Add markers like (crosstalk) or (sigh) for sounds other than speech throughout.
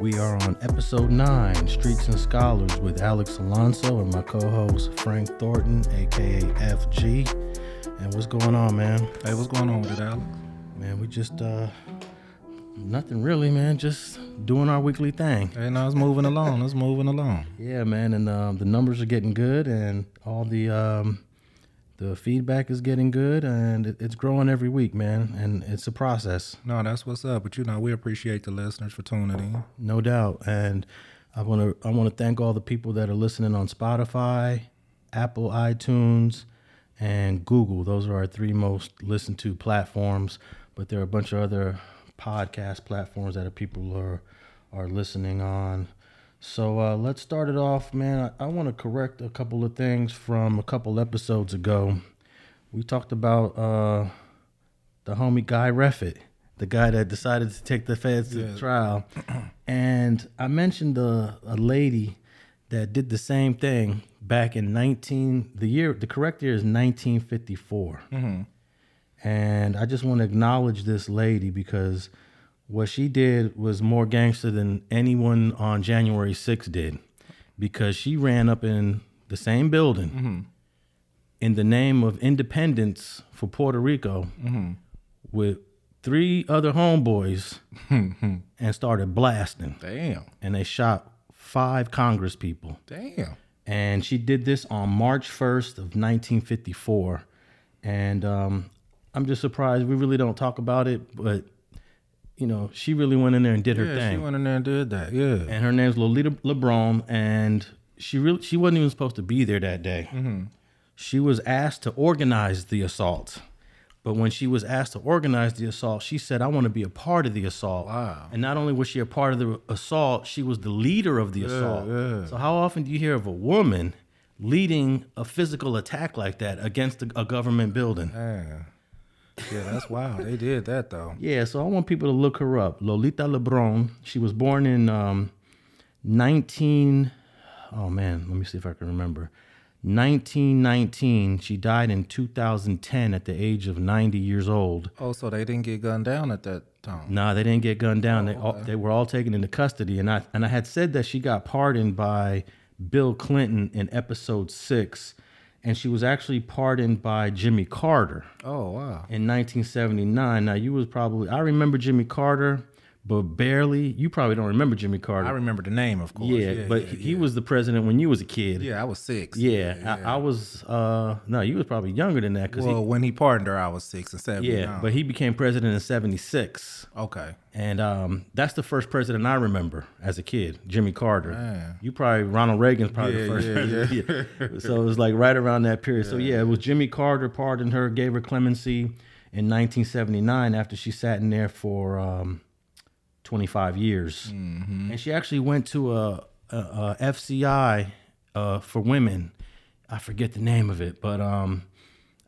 We are on episode 9, Streets and Scholars, with Alex Alonso and my co host Frank Thornton, aka FG. And what's going on, man? Hey, what's going on with it, Alex? Man, we just, uh, nothing really, man. Just doing our weekly thing. Hey, now it's moving along. It's moving along. Yeah, man. And um, the numbers are getting good, and all the, um, the feedback is getting good and it, it's growing every week, man. And it's a process. No, that's what's up. But you know, we appreciate the listeners for tuning in. No doubt. And I want to I want to thank all the people that are listening on Spotify, Apple iTunes, and Google. Those are our three most listened to platforms. But there are a bunch of other podcast platforms that people are are listening on. So uh, let's start it off, man. I, I want to correct a couple of things from a couple episodes ago. We talked about uh, the homie Guy Reffitt, the guy that decided to take the feds to Yeah. trial, and I mentioned a, a lady that did the same thing back in 19 the year the correct year is 1954 and i just want to acknowledge this lady because what she did was more gangster than anyone on january 6th did because she ran up in the same building in the name of independence for puerto rico with three other homeboys (laughs) and started blasting Damn. and they shot five congress people Damn. and she did this on March 1st of 1954. And um, I'm just surprised we really don't talk about it, but you know, she really went in there and did her Yeah, thing. she went in there and did that. Yeah. and her name's Lolita LeBron, and she really she wasn't even supposed to be there that day. Mm-hmm. She was asked to organize the assault. But when she was asked to organize the assault, she said, I want to be a part of the assault. Wow. And not only was she a part of the assault, she was the leader of the assault. yeah. So, how often do you hear of a woman leading a physical attack like that against a, a government building? Yeah. Yeah, that's wild. They did that though. Yeah, so I want people to look her up. Lolita Lebron. She was born in um, 19. Oh man, let me see if I can remember. 1919. She died in 2010 at the age of 90 years old. Oh, so they didn't get gunned down at that time. Nah, they didn't get gunned down. They all, they were all taken into custody, and I and I had said that she got pardoned by Bill Clinton in episode six, and she was actually pardoned by Jimmy Carter Oh wow. in 1979. Now you was probably I remember Jimmy Carter, but barely. You probably don't remember Jimmy Carter. I remember the name, of course. yeah, but yeah, he yeah. was the president when you was a kid. Yeah, I was six. Yeah, I, I was. uh No, you was probably younger than that because Well, when he pardoned her, I was six and seven. yeah, but he became president in '76. okay. And um, that's the first president I remember as a kid, Jimmy Carter. Man. You probably Ronald Reagan's probably Yeah, the first yeah, president. (laughs) Yeah. so it was like right around that period. So yeah, it was Jimmy Carter pardoned her, gave her clemency in 1979 after she sat in there for um, 25 years, Mm-hmm. and she actually went to a, a, a FCI uh, for women. I forget the name of it, but um,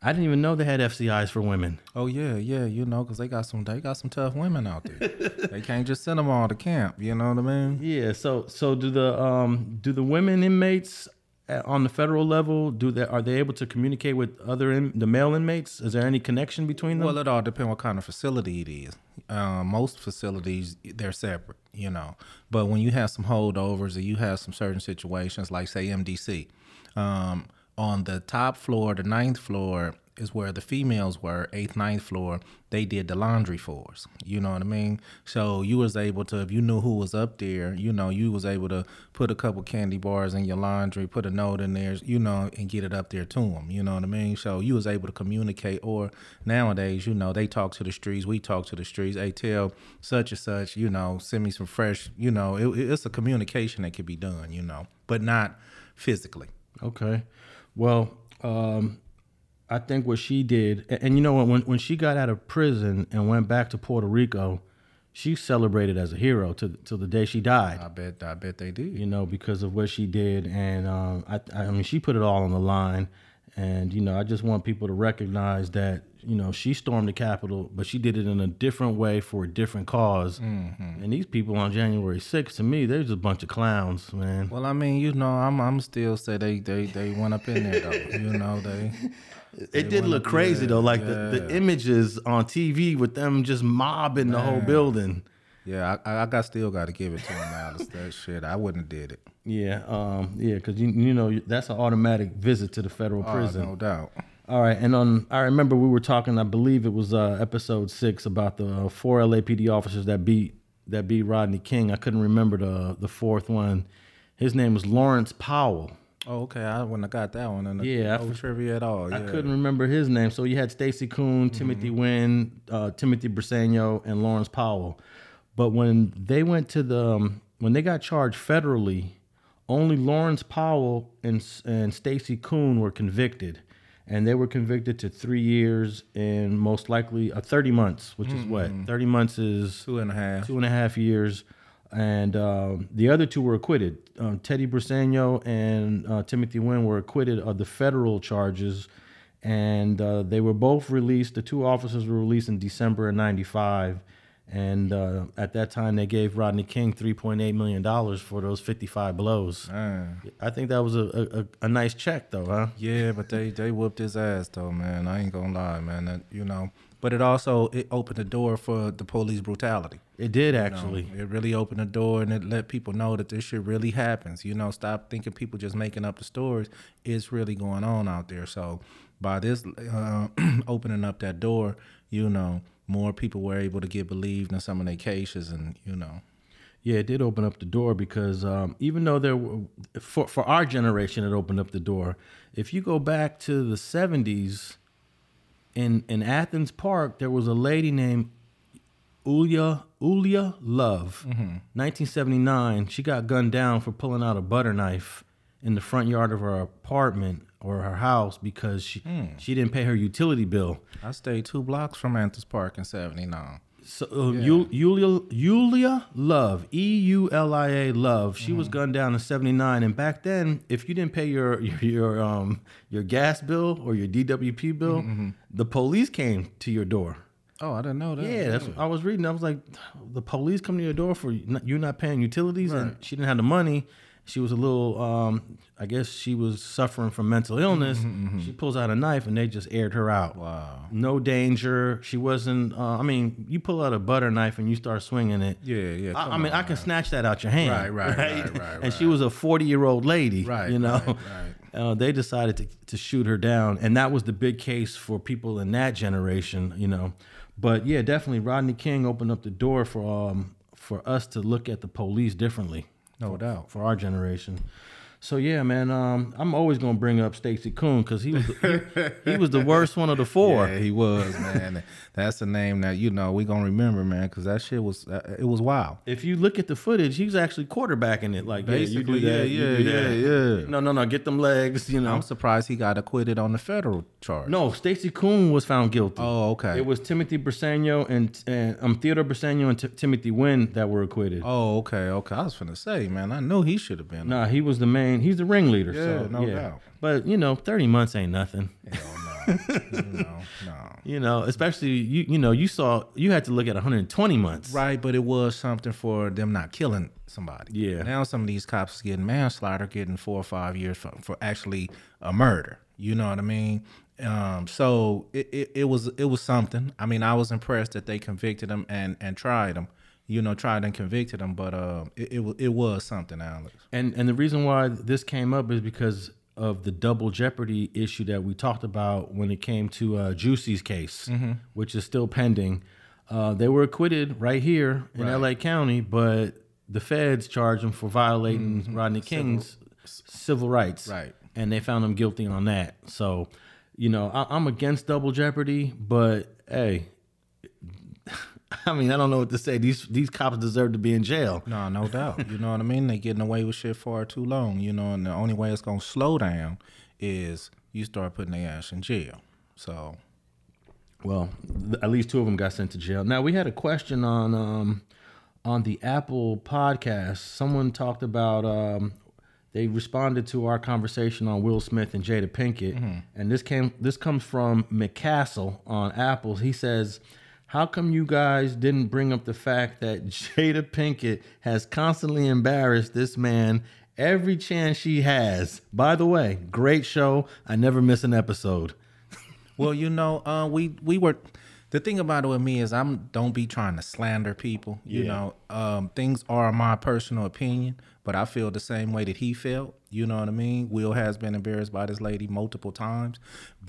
I didn't even know they had FCIs for women. Oh yeah, yeah, you know, because they got some they got some tough women out there. (laughs) they can't just send them all to camp. You know what I mean? Yeah. So so do the um do the women inmates at- on the federal level do they are they able to communicate with other in, the male inmates? Is there any connection between them? Well, it all depends what kind of facility it is. Um, most facilities they're separate, you know. But when you have some holdovers or you have some certain situations, like say MDC, um, on the top floor, the ninth floor is where the females were. Eighth, ninth floor, they did the laundry for us. You know what I mean? So you was able to, if you knew who was up there, you know, you was able to put a couple candy bars in your laundry, put a note in there, you know, and get it up there to them. You know what I mean? So you was able to communicate. Or nowadays, you know, they talk to the streets, we talk to the streets. They tell such and such, you know, send me some fresh. You know, it, it's a communication that could be done. You know, but not physically. Okay. Well, um, I think what she did, and, and you know what, when when she got out of prison and went back to Puerto Rico, she celebrated as a hero to till the day she died. I bet. I bet they did. you know, because of what she did. And um, I, I mean, she put it all on the line. And, you know, I just want people to recognize that, you know, she stormed the Capitol, but she did it in a different way for a different because And these people on January 6th, to me, they're just a bunch of clowns, man. Well, I mean, you know, I'm I'm still say they they they went up in there though. You know, they (laughs) It did look crazy, though. Like the, the images on TV with them just mobbing the whole building. Yeah, I, I got still got to give it to him, Alice. That shit, I wouldn't have did it. Yeah, um, yeah, because you you know that's an automatic visit to the federal prison. Oh, no doubt. All right, and on I remember we were talking. I believe it was uh, episode six about the uh, four LAPD officers that beat that beat Rodney King. I couldn't remember the the fourth one. His name was Lawrence Powell. Oh, okay. I wouldn't have got that one in the Yeah, I no f- trivia at all. Yeah. I couldn't remember his name. So you had Stacey Koon, Timothy Wind, uh, Timothy Briseno, and Lawrence Powell. But when they went to the um, when they got charged federally, only Lawrence Powell and and Stacey Koon were convicted, and they were convicted to three years and most likely uh, thirty months, which is what thirty months is Two and a half. two and a half years, and um, the other two were acquitted. Um, Teddy Briseno and uh, Timothy Wind were acquitted of the federal charges, and uh, they were both released. The two officers were released in December of '95, and uh, at that time they gave Rodney King 3.8 million dollars for those 55 blows. Man. I think that was a, a, a- nice check, though, huh? Yeah, but they they whooped his ass though, man. I ain't gonna lie, man. That, you know, but it also it opened the door for the police brutality. It did you know. actually. it really opened the door and it let people know that this shit really happens. You know, stop thinking people just making up the stories. It's really going on out there. So by this uh, (clears throat) opening up that door, you know, more people were able to get believed in some of their cases, and you know, Yeah, it did open up the door because um, even though there were for for our generation, it opened up the door. If you go back to the seventies, in in Athens Park, there was a lady named Eula Eula Love, 1979. She got gunned down for pulling out a butter knife in the front yard of her apartment or her house because she she didn't pay her utility bill. I stayed two blocks from Athens Park in '79. So uh, Yul- Yulia Yulia Love, E U L I A Love. She was gunned down in '79, and back then, if you didn't pay your your, your um your gas bill or your DWP bill, the police came to your door. Oh, I didn't know that. Yeah, that's what I was reading. I was like, the police come to your door for you not- you not paying utilities, and she didn't have the money. She was a little, um, I guess she was suffering from mental illness. She pulls out a knife, and they just aired her out. Wow. No danger. She wasn't. Uh, I mean, you pull out a butter knife and you start swinging it. Yeah, yeah. I, I mean, I can snatch that out your hand. Right, right, right, right, And she was a forty-year-old lady. Right, You know. right, right. (laughs) Uh, they decided to to shoot her down, and that was the big case for people in that generation. You know. But yeah, definitely, Rodney King opened up the door for um for us to look at the police differently No doubt. for our generation. So yeah, man, um, I'm always gonna bring up Stacey Koon because he was the, he, he was the worst one of the four. (laughs) Yeah, he was, man. That's a name that you know we gonna remember, man, because that shit was uh, it was wild. If you look at the footage, he's actually quarterbacking it. Like, Basically, yeah, you do that, yeah, you do yeah, that. yeah, yeah. No, no, no, get them legs. You know, I'm surprised he got acquitted on the federal charge. no. Stacey Koon was found guilty. Oh, okay. It was Timothy Briseno and and um Theodore Briseno and T- Timothy Wind that were acquitted. Oh, okay, okay. I was gonna say, man, I know he should have been. Nah, he was the main. He's the ringleader. Yeah, so, no yeah. doubt. But you know, thirty months ain't nothing. Hell no, (laughs) no, no. You know, especially you. You know, you saw you had to look at 120 months. Right, but it was something for them not killing somebody. Yeah. Now some of these cops getting manslaughter, getting four or five years for, for actually a murder. You know what I mean? Um, so it, it, it was it was something. I mean, I was impressed that they convicted him and and tried him. You know, tried and convicted him, but uh, it, it it was something, Alex. And and the reason why this came up is because of the double jeopardy issue that we talked about when it came to uh, Juicy's case, which is still pending. Uh, they were acquitted right here in Right. L.A. County, but the feds charged them for violating Rodney King's civil, rights, Right. And they found him guilty on that. So, you know, I, I'm against double jeopardy, but hey. (laughs) I mean, I don't know what to say. These these cops deserve to be in jail. No, no doubt. You know what I mean? They getting away with shit far too long. You know, and the only way it's gonna slow down is you start putting their ass in jail. So Well, th- at least two of them got sent to jail. Now we had a question on um, on the Apple podcast. Someone talked about um, they responded to our conversation on Will Smith and Jada Pinkett, and this came this comes from McCastle on Apple. He says. How come you guys didn't bring up the fact that Jada Pinkett has constantly embarrassed this man every chance she has? By the way, great show. I never miss an episode. (laughs) Well, you know, uh, we we were the thing about it with me is I'm don't be trying to slander people. You Yeah. know, um, things are my personal opinion, but I feel the same way that he felt. You know what I mean? Will has been embarrassed by this lady multiple times,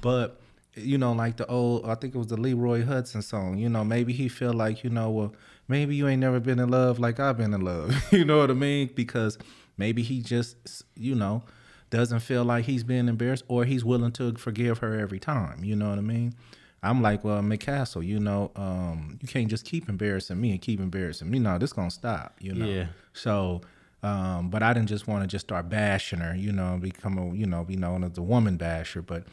but you know, like the old, I think it was the Leroy Hudson song. You know, maybe he feel like, you know, well, maybe you ain't never been in love like I've been in love. (laughs) you know what I mean? Because maybe he just, you know, doesn't feel like he's being embarrassed or he's willing to forgive her every time. You know what I mean? I'm like, well, McCastle, you know, um, you can't just keep embarrassing me and keep embarrassing me. No, this gonna stop, you know. Yeah. So, um, but I didn't just want to just start bashing her, you know, become a, you know, be known as the woman basher. But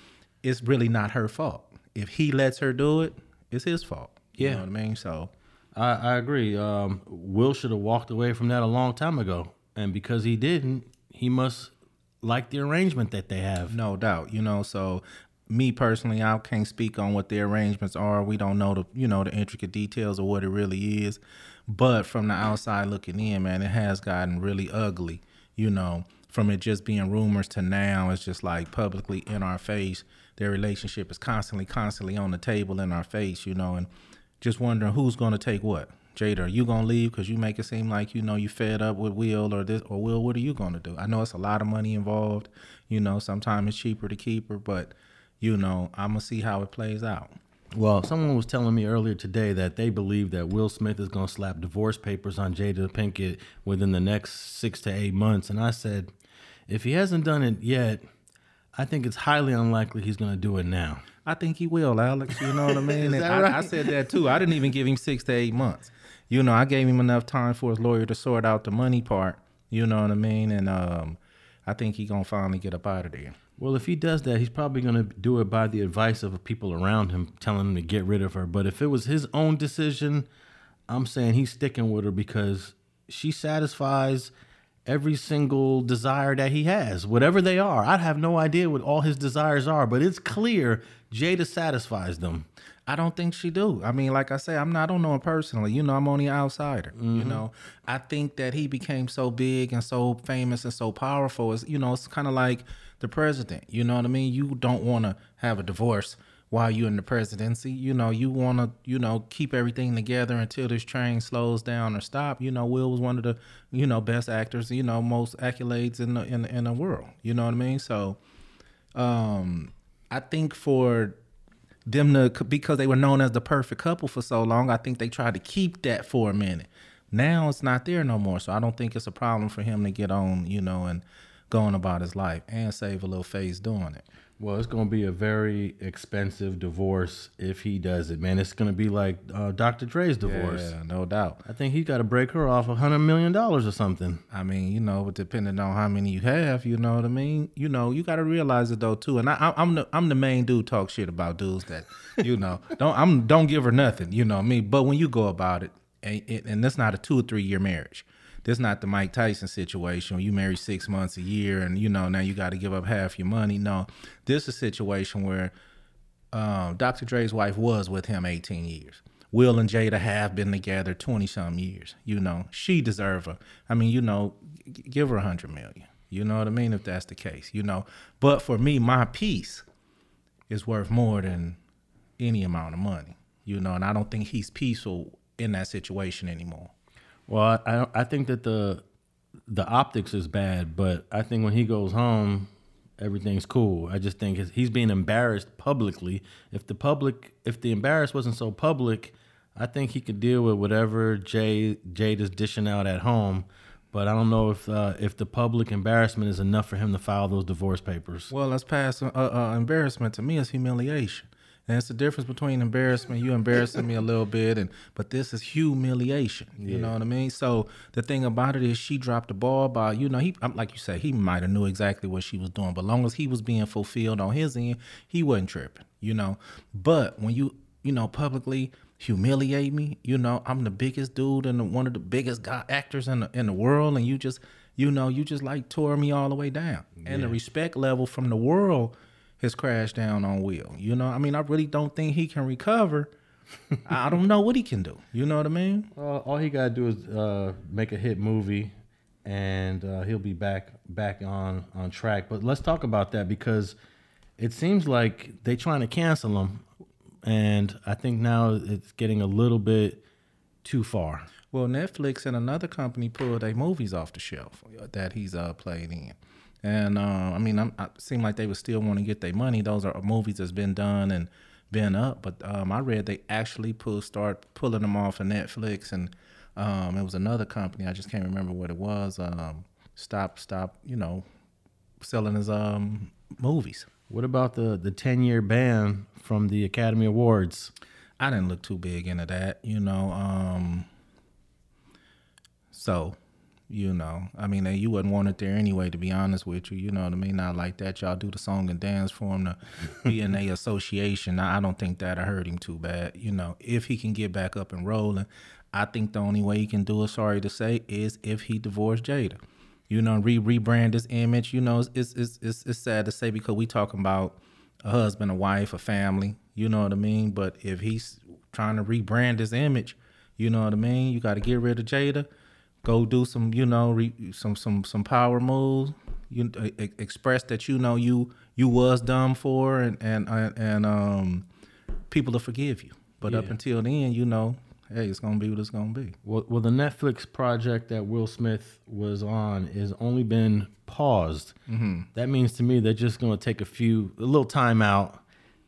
it's really not her fault. If he lets her do it, it's his fault. You Yeah. know what I mean? So, I, I agree. Um, Will should have walked away from that a long time ago, and because he didn't, he must like the arrangement that they have. No doubt, you know. So, me personally, I can't speak on what the arrangements are. We don't know the, you know, the intricate details of what it really is. But from the outside looking in, man, it has gotten really ugly. You know, from it just being rumors to now, it's just like publicly in our face. Their relationship is constantly, constantly on the table in our face. You know, and just wondering who's going to take what. Jada, are you gonna leave because you make it seem like you know you fed up with Will or this or Will? What are you gonna do? I know it's a lot of money involved. You know, sometimes it's cheaper to keep her, but you know, I'm gonna see how it plays out. Well, someone was telling me earlier today that they believe that Will Smith is going to slap divorce papers on Jada Pinkett within the next six to eight months. And I said, if he hasn't done it yet, I think it's highly unlikely he's going to do it now. I think he will, Alex. You know what I (laughs) mean? And that I, I said that too. I didn't even give him six to eight months. You know, I gave him enough time for his lawyer to sort out the money part. You know what I mean? And um, I think he gonna finally get up out of there. Well, if he does that, he's probably going to do it by the advice of people around him telling him to get rid of her. But if it was his own decision, I'm saying he's sticking with her because she satisfies every single desire that he has, whatever they are. I have no idea what all his desires are, but it's clear Jada satisfies them. I don't think she do. I mean, like I say, I'm not. I don't know him personally. You know, I'm only an outsider. You mm-hmm. know, I think that he became so big and so famous and so powerful. Is you know, it's kind of like the president. You know what I mean? You don't want to have a divorce while you're in the presidency. You know, you want to you know keep everything together until this train slows down or stop. You know, Will was one of the you know best actors. You know, most accolades in the in in the world. You know what I mean? So, um, I think for them to because they were known as the perfect couple for so long. I think they tried to keep that for a minute. Now it's not there no more, so I don't think it's a problem for him to get on, you know, and going about his life and save a little face doing it. Well, it's going to be a very expensive divorce if he does it, man. It's going to be like uh, Dr. Dre's divorce. Yeah, no doubt. I think he's got to break her off a hundred million dollars or something. I mean, you know, but depending on how many you have, you know what I mean. You know, you got to realize it though too. And I, I'm the I'm the main dude talk shit about dudes that, you know, (laughs) don't I'm don't give her nothing. You know what I mean. But when you go about it, and, and and that's not a two or three year marriage. This not the Mike Tyson situation you marry six months a year and you know now you got to give up half your money. No, this is a situation where um, Dr. Dre's wife was with him 18 years. Will and Jada have been together 20 some years. You know, she deserve her. I mean, you know, g- give her a hundred million. You know what I mean? If that's the case, you know. But for me, my peace is worth more than any amount of money. You know, and I don't think he's peaceful in that situation anymore. Well, I, I I think that the the optics is bad, but I think when he goes home, everything's cool. I just think he's being embarrassed publicly. If the public, if the embarrass wasn't so public, I think he could deal with whatever Jay Jade is dishing out at home. But I don't know if uh, if the public embarrassment is enough for him to file those divorce papers. Well, let's pass uh, uh, embarrassment to me is humiliation. And it's the difference between embarrassment, you embarrassing me a little bit, and but this is humiliation. You know what I mean? So the thing about it is, she dropped the ball by you know he I'm- like you said he might have knew exactly what she was doing, but long as he was being fulfilled on his end, he wasn't tripping. You know, but when you you know publicly humiliate me, you know I'm the biggest dude and the- one of the biggest guy actors in the in the world, and you just you know you just like tore me all the way down, and the respect level from the world has crash down on Will. You know, I mean, I really don't think he can recover. I don't know what he can do. You know what I mean? Uh, all he gotta do is uh, make a hit movie, and uh, he'll be back back on on track. But let's talk about that because it seems like they trying to cancel him and I think now it's getting a little bit too far. Well, Netflix and another company pulled their movies off the shelf that he's uh, played in. And uh, I mean, I'm, I seem like they would still want to get their money. Those are movies that's been done and been up. But um, I read they actually pull start pulling them off of Netflix, and um, it was another company. I just can't remember what it was. Um, stop, stop. You know, selling his um movies. What about the the ten year ban from the Academy Awards? I didn't look too big into that. You know, um, so you know, I mean, you wouldn't want it there anyway, to be honest with you. You know what I mean? Not like that. Y'all do the song and dance for him to be in a (laughs) association. I don't think that'll hurt him too bad. You know, if he can get back up and rolling, I think the only way he can do it, sorry to say, is if he divorced Jada. You know, re rebrand his image. You know, it's, it's it's it's sad to say because we talking about a husband, a wife, a family. You know what I mean? But if he's trying to rebrand his image, you know what I mean? You got to get rid of Jada go do some you know re, some some some power moves you uh, express that you know you you was dumb for and and uh, and um people to forgive you but yeah. up until then you know hey it's gonna be what it's gonna be well, well the netflix project that will smith was on is only been paused mm-hmm. that means to me they're just gonna take a few a little time out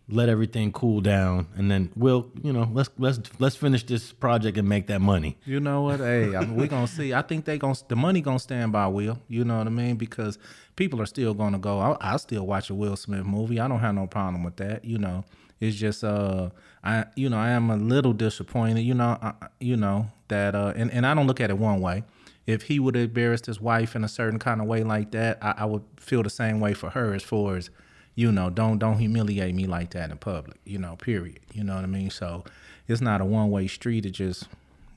let everything cool down, and then we'll, you know, let's let's let's finish this project and make that money. You know what? Hey, I mean, we're gonna see. I think they gonna the money gonna stand by Will. You know what I mean? Because people are still gonna go. I, I still watch a Will Smith movie. I don't have no problem with that. You know, it's just uh, I you know I am a little disappointed. You know, I, you know that uh, and and I don't look at it one way. If he would have embarrassed his wife in a certain kind of way like that, I, I would feel the same way for her as far as you know, don't don't humiliate me like that in public, you know, period. You know what I mean? So it's not a one way street, it just,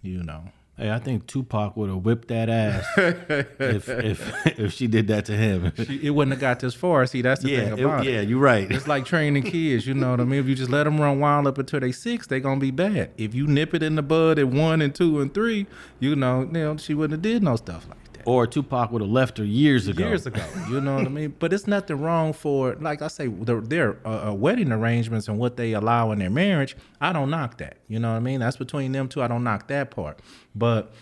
you know. Hey, I think Tupac would have whipped that ass (laughs) if if (laughs) if she did that to him. She, it wouldn't have got this far. See, that's the yeah, thing about it, it. Yeah, you're right. It's like training kids. You know what I mean? If you just let them run wild up until they six, they gonna be bad. If you nip it in the bud at one and two and three, you know, you know she wouldn't have did no stuff like or Tupac would have left her years ago. Years ago, you know what I mean. But it's nothing wrong for, like I say, their, their uh, wedding arrangements and what they allow in their marriage. I don't knock that. You know what I mean. That's between them two. I don't knock that part. But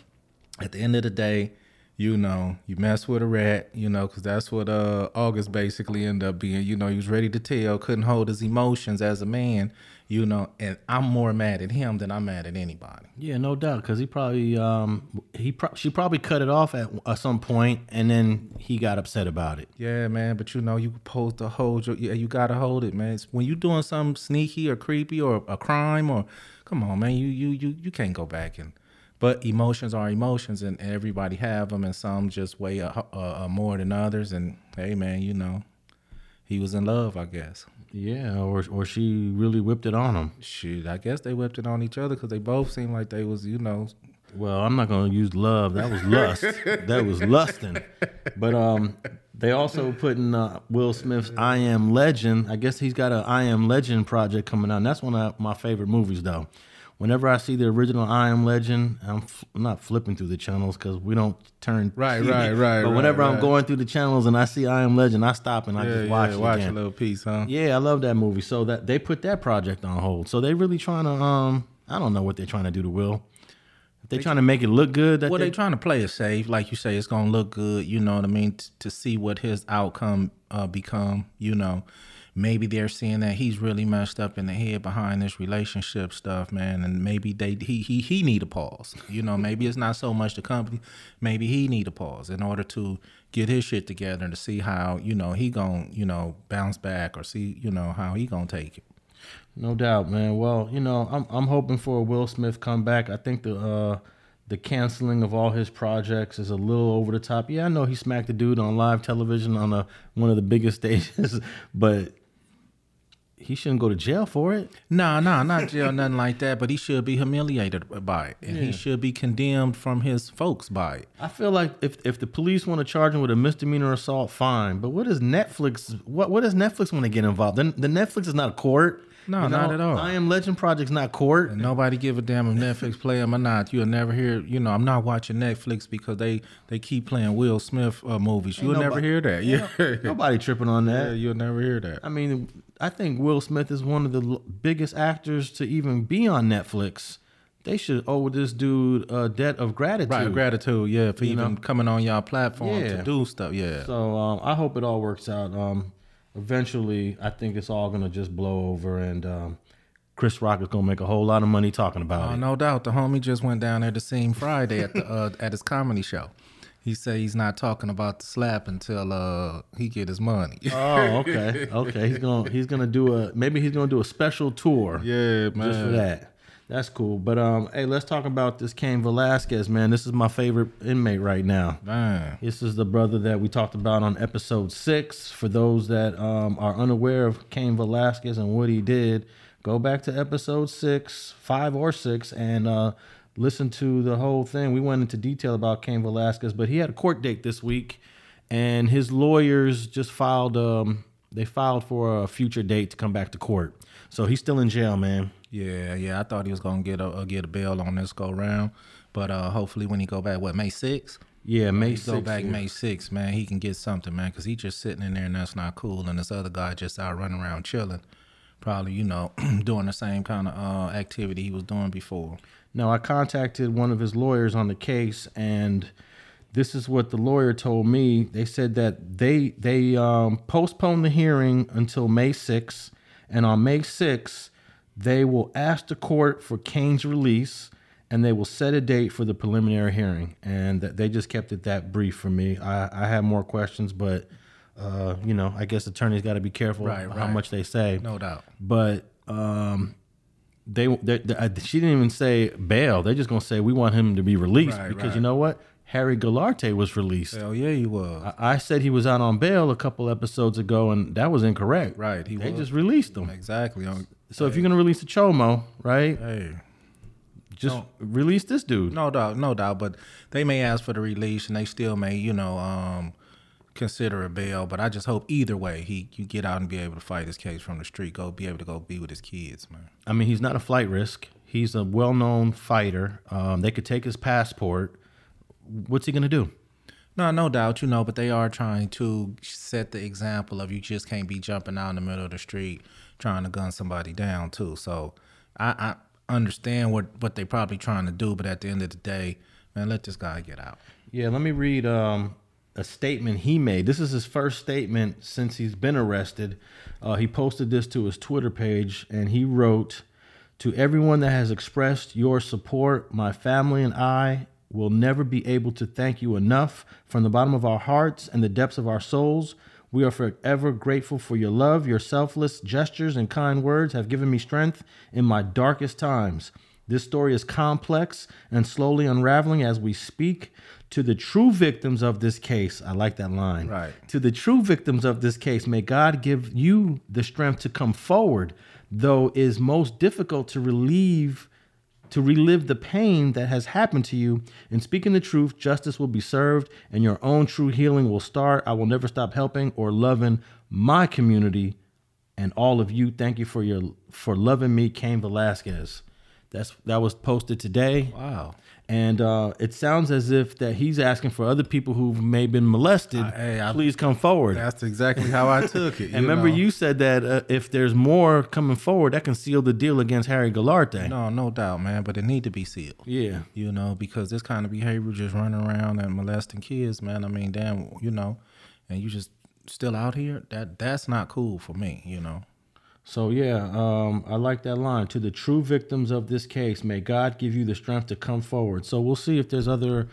at the end of the day, you know, you mess with a rat, you know, because that's what uh August basically ended up being. You know, he was ready to tell, couldn't hold his emotions as a man, you know, and I'm more mad at him than I'm mad at anybody. Yeah, no doubt, because he probably um he pro- she probably cut it off at, at some point, and then he got upset about it. Yeah, man, but you know, you supposed to hold your yeah, you gotta hold it, man. It's when you doing something sneaky or creepy or a crime or come on, man, you you you you can't go back and but emotions are emotions and everybody have them and some just weigh uh, uh, more than others and hey man you know he was in love i guess yeah or or she really whipped it on him shoot i guess they whipped it on each other because they both seemed like they was you know well i'm not gonna use love. That was lust. (laughs) That was lusting. But um they also put in uh, will smith's i am legend i guess he's got an i am legend project coming out and that's one of my favorite movies though whenever I see the original I Am Legend, I'm, f- I'm not flipping through the channels because we don't turn right, TV. right, right. But whenever right, I'm going through the channels and I see I Am Legend, I stop and I yeah, just watch yeah, it watch again. a little piece, huh? Yeah, I love that movie. So that they put that project on hold. So they really trying to um, I don't know what they're trying to do to Will. They, they trying to make it look good. That well, they, are trying to play it safe, like you say. It's gonna look good. You know what I mean? T- to see what his outcome uh, become. You know, maybe they're seeing that he's really messed up in the head behind this relationship stuff, man, and maybe they he he he need a pause. You know, maybe it's not so much the company, maybe he need a pause in order to get his shit together and to see how you know he gon' you know bounce back or see you know how he gonna take it. No doubt, man. Well, you know, I'm I'm hoping for a Will Smith comeback. I think the uh the canceling of all his projects is a little over the top. Yeah, I know he smacked the dude on live television on a one of the biggest (laughs) stages, but he shouldn't go to jail for it. No, no, not jail, nothing like that. But he should be humiliated by it, and yeah. he should be condemned from his folks by it. I feel like if if the police want to charge him with a misdemeanor assault, fine. But what does Netflix? What what does Netflix want to get involved? Then the Netflix is not a court. No, You not at all. I Am Legend Project's not court. And nobody give a damn if Netflix (laughs) play them or not. You'll never hear. You know, I'm not watching Netflix because they they keep playing Will Smith uh, movies. You'll never hear that. (laughs) Yeah, Nobody tripping on yeah, that. you'll never hear that. I mean, I think Will Smith is one of the l- biggest actors to even be on Netflix. They should owe this dude a debt of gratitude. Right, gratitude. Yeah, for even know? coming on y'all platform Yeah. to do stuff. Yeah. So um, I hope it all works out. Um, eventually, I think it's all gonna just blow over, and um, Chris Rock is gonna make a whole lot of money talking about Oh, it. no doubt. The homie just went down there to see him Friday at the uh, at his comedy show. He say he's not talking about the slap until uh, he get his money. Oh, okay, okay. He's gonna he's gonna do a maybe he's gonna do a special tour. yeah, man. just for that. That's cool. But um, hey, let's talk about this Cain Velasquez, man. This is my favorite inmate right now. Man. This is the brother that we talked about on episode six. For those that um, are unaware of Cain Velasquez and what he did, go back to episode six, five or six, and uh, listen to the whole thing. We went into detail about Cain Velasquez, but he had a court date this week, and his lawyers just filed. Um, they filed for a future date to come back to court. So he's still in jail, man. Yeah, yeah. I thought he was gonna get a uh, get a bail on this go round, but uh, hopefully when he go back, what May sixth? Yeah, May He go back yeah. May sixth, man. He can get something, man, because he just sitting in there and that's not cool. And this other guy just out running around chilling, probably you know (clears throat) doing the same kind of uh, activity he was doing before. No, I contacted one of his lawyers on the case, and this is what the lawyer told me. They said that they they um, postponed the hearing until May 6th, and on May 6th, they will ask the court for Cain's release, and they will set a date for the preliminary hearing. And they just kept it that brief for me. I, I have more questions, but uh, you know, I guess attorneys got to be careful Right, how right. much they say. No doubt. But um, they, they, they uh, she didn't even say bail. They're just gonna say we want him to be released Right, because right. you know what? Harry Goularte was released. Hell yeah, he was. I, I said he was out on bail a couple episodes ago, and that was incorrect. Right, he they was. just released him. exactly. Um, So if you're gonna release a chomo, right? Hey, Just release this dude. no doubt, no doubt. But they may ask for the release, and they still may, you know, um, consider a bail. But I just hope either way, he you get out and be able to fight his case from the street, go be able to go be with his kids, man. I mean, he's not a flight risk. He's a well-known fighter. Um, they could take his passport. What's he gonna do? No, no doubt, you know, but they are trying to set the example of you just can't be jumping out in the middle of the street trying to gun somebody down too. So I, I understand what what they're probably trying to do, but at the end of the day, man, let this guy get out. Yeah, let me read um, a statement he made. This is his first statement since he's been arrested. Uh, he posted this to his Twitter page, and he wrote, "To everyone that has expressed your support, my family and I will never be able to thank you enough from the bottom of our hearts and the depths of our souls." We are forever grateful for your love. Your selfless gestures and kind words have given me strength in my darkest times. This story is complex and slowly unraveling as we speak. To the true victims of this case, I like that line. Right. To the true victims of this case, may God give you the strength to come forward, though it is most difficult to relieve to relive the pain that has happened to you. In speaking the truth, justice will be served and your own true healing will start. I will never stop helping or loving my community and all of you. Thank you for your for loving me, Cain Velasquez. That's that was posted today. Wow. And uh, it sounds as if that he's asking for other people who may have been molested, hey, I- please come forward. That's exactly how I took it. (laughs) and remember, know? you said that uh, if there's more coming forward, that can seal the deal against Harry Goularte. No, no doubt, man. But it need to be sealed. Yeah. You know, because this kind of behavior, just running around and molesting kids, man. I mean, damn, you know, and you just still out here. That that's not cool for me. You know. So yeah, um, I like that line. To the true victims of this case, may God give you the strength to come forward. So we'll see if there's other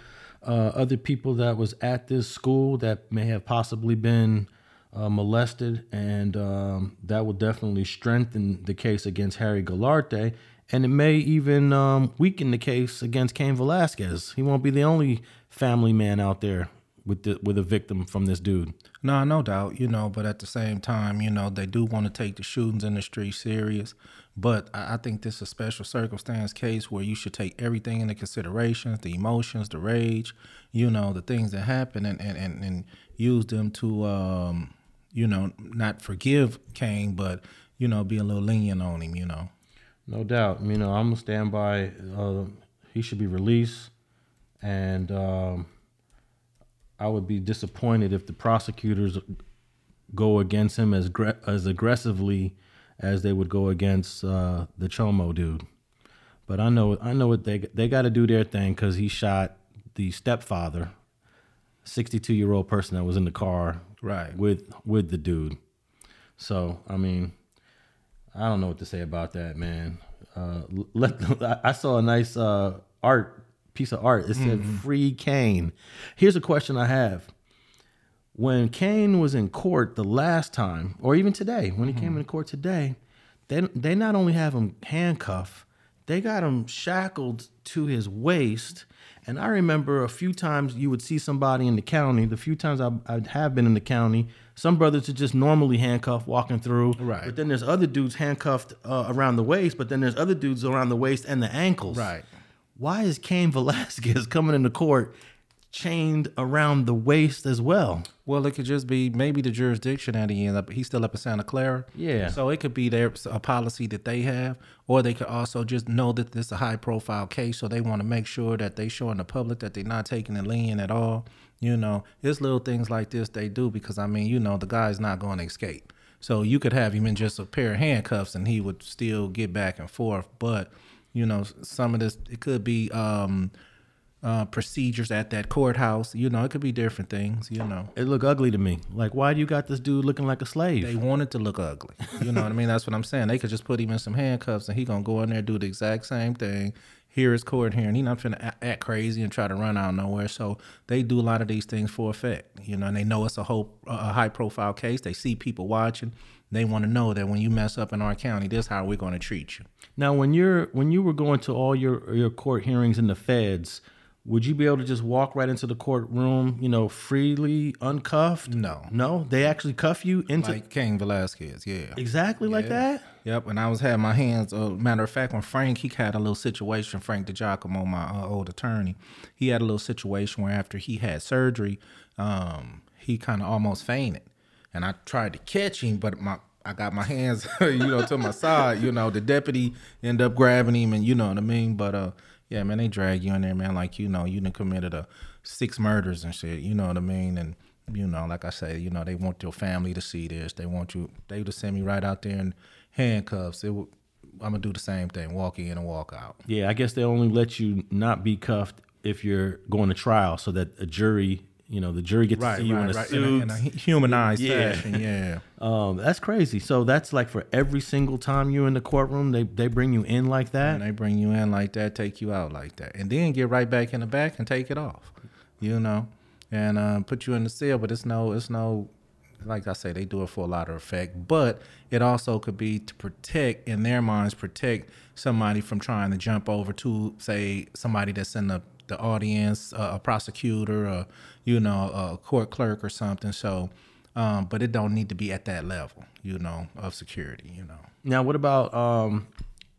uh, other people that was at this school that may have possibly been uh, molested, and um, that will definitely strengthen the case against Harry Goularte, and it may even um, weaken the case against Cain Velasquez. He won't be the only family man out there with the, with a victim from this dude. No, no doubt, you know, but at the same time, you know, they do want to take the shootings in the street serious. But I I think this is a special circumstance case where you should take everything into consideration the emotions, the rage, you know, the things that happen and, and, and, and use them to, um, you know, not forgive Cain, but, you know, be a little lenient on him. You know. No doubt. You know, I'm gonna stand by. Uh, he should be released, and um, I would be disappointed if the prosecutors go against him as as aggressively as they would go against uh, the Chomo dude. But I know I know what they they got to do their thing because he shot the stepfather, 62 year old person that was in the car Right. with with the dude. So I mean, I don't know what to say about that, man. Uh, let (laughs) I saw a nice uh, art piece of art. It said "Free Cain." Here's a question I have: When Cain was in court the last time, or even today, when he came into court today, they they not only have him handcuffed, they got him shackled to his waist. And I remember a few times you would see somebody in the county. The few times I, I have been in the county, some brothers are just normally handcuffed walking through. Right. But then there's other dudes handcuffed uh, around the waist. But then there's other dudes around the waist and the ankles. Right. Why is Cain Velasquez (laughs) coming into court chained around the waist as well? Well, it could just be maybe the jurisdiction that he end up. He's still up in Santa Clara. Yeah. So it could be their a policy that they have, or they could also just know that this is a high profile case, so they want to make sure that they showing the public that they're not taking it lean at all. You know, it's little things like this they do because I mean, you know, the guy's not going to escape. So you could have him in just a pair of handcuffs and he would still get back and forth. But you know, some of this it could be um, uh, procedures at that courthouse. You know, it could be different things. You know. It look ugly to me. Like, why do you got this dude looking like a slave? They wanted to look ugly. You know what I mean? That's what I'm saying. They could just put him in some handcuffs and he gonna go in there do the exact same thing. Here is court here, and he not finna act, act crazy and try to run out nowhere. So they do a lot of these things for effect. You know, and they know it's a whole a high profile case. They see people watching. They want to know that when you mess up in our county, this is how we're going to treat you. Now, when you're when you were going to all your your court hearings in the feds, would you be able to just walk right into the courtroom, you know, freely, uncuffed? No. no, they actually cuff you into Like Cain Velasquez, yeah. exactly like that. Yep, and I was had my hands. Uh, matter of fact, when Frank he had a little situation, Frank DiGiacomo, my uh, old attorney, he had a little situation where after he had surgery, um, he kind of almost fainted, and I tried to catch him, but my I got my hands, (laughs) you know, to my side. You know, the deputy end up grabbing him, and you know what I mean. But uh, yeah, man, they drag you in there, man. Like you know, you done committed a six murders and shit. You know what I mean? And you know, like I say, you know, they want your family to see this. They want you. They would send me right out there in handcuffs. It would. I'm gonna do the same thing, walk in and walk out. Yeah, I guess they only let you not be cuffed if you're going to trial, so that a jury, you know, the jury gets to see you in a In a, suit. in a humanized Yeah. fashion. Yeah. (laughs) Um, that's crazy. So that's like for every single time you're in the courtroom, they they bring you in like that. And they bring you in like that, take you out like that, and then get right back in the back and take it off, you know, and uh, put you in the cell. But it's no, it's no, like I say, they do it for a lot of effect. But it also could be to protect, in their minds, protect somebody from trying to jump over to, say, somebody that's in the the audience, uh, a prosecutor, or you know, a court clerk or something. So. Um, but it don't need to be at that level, you know, of security, you know. Now, what about um,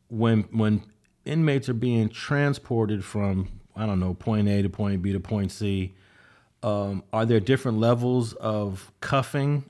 when when inmates are being transported from I don't know point A to point B to point C? Um, are there different levels of cuffing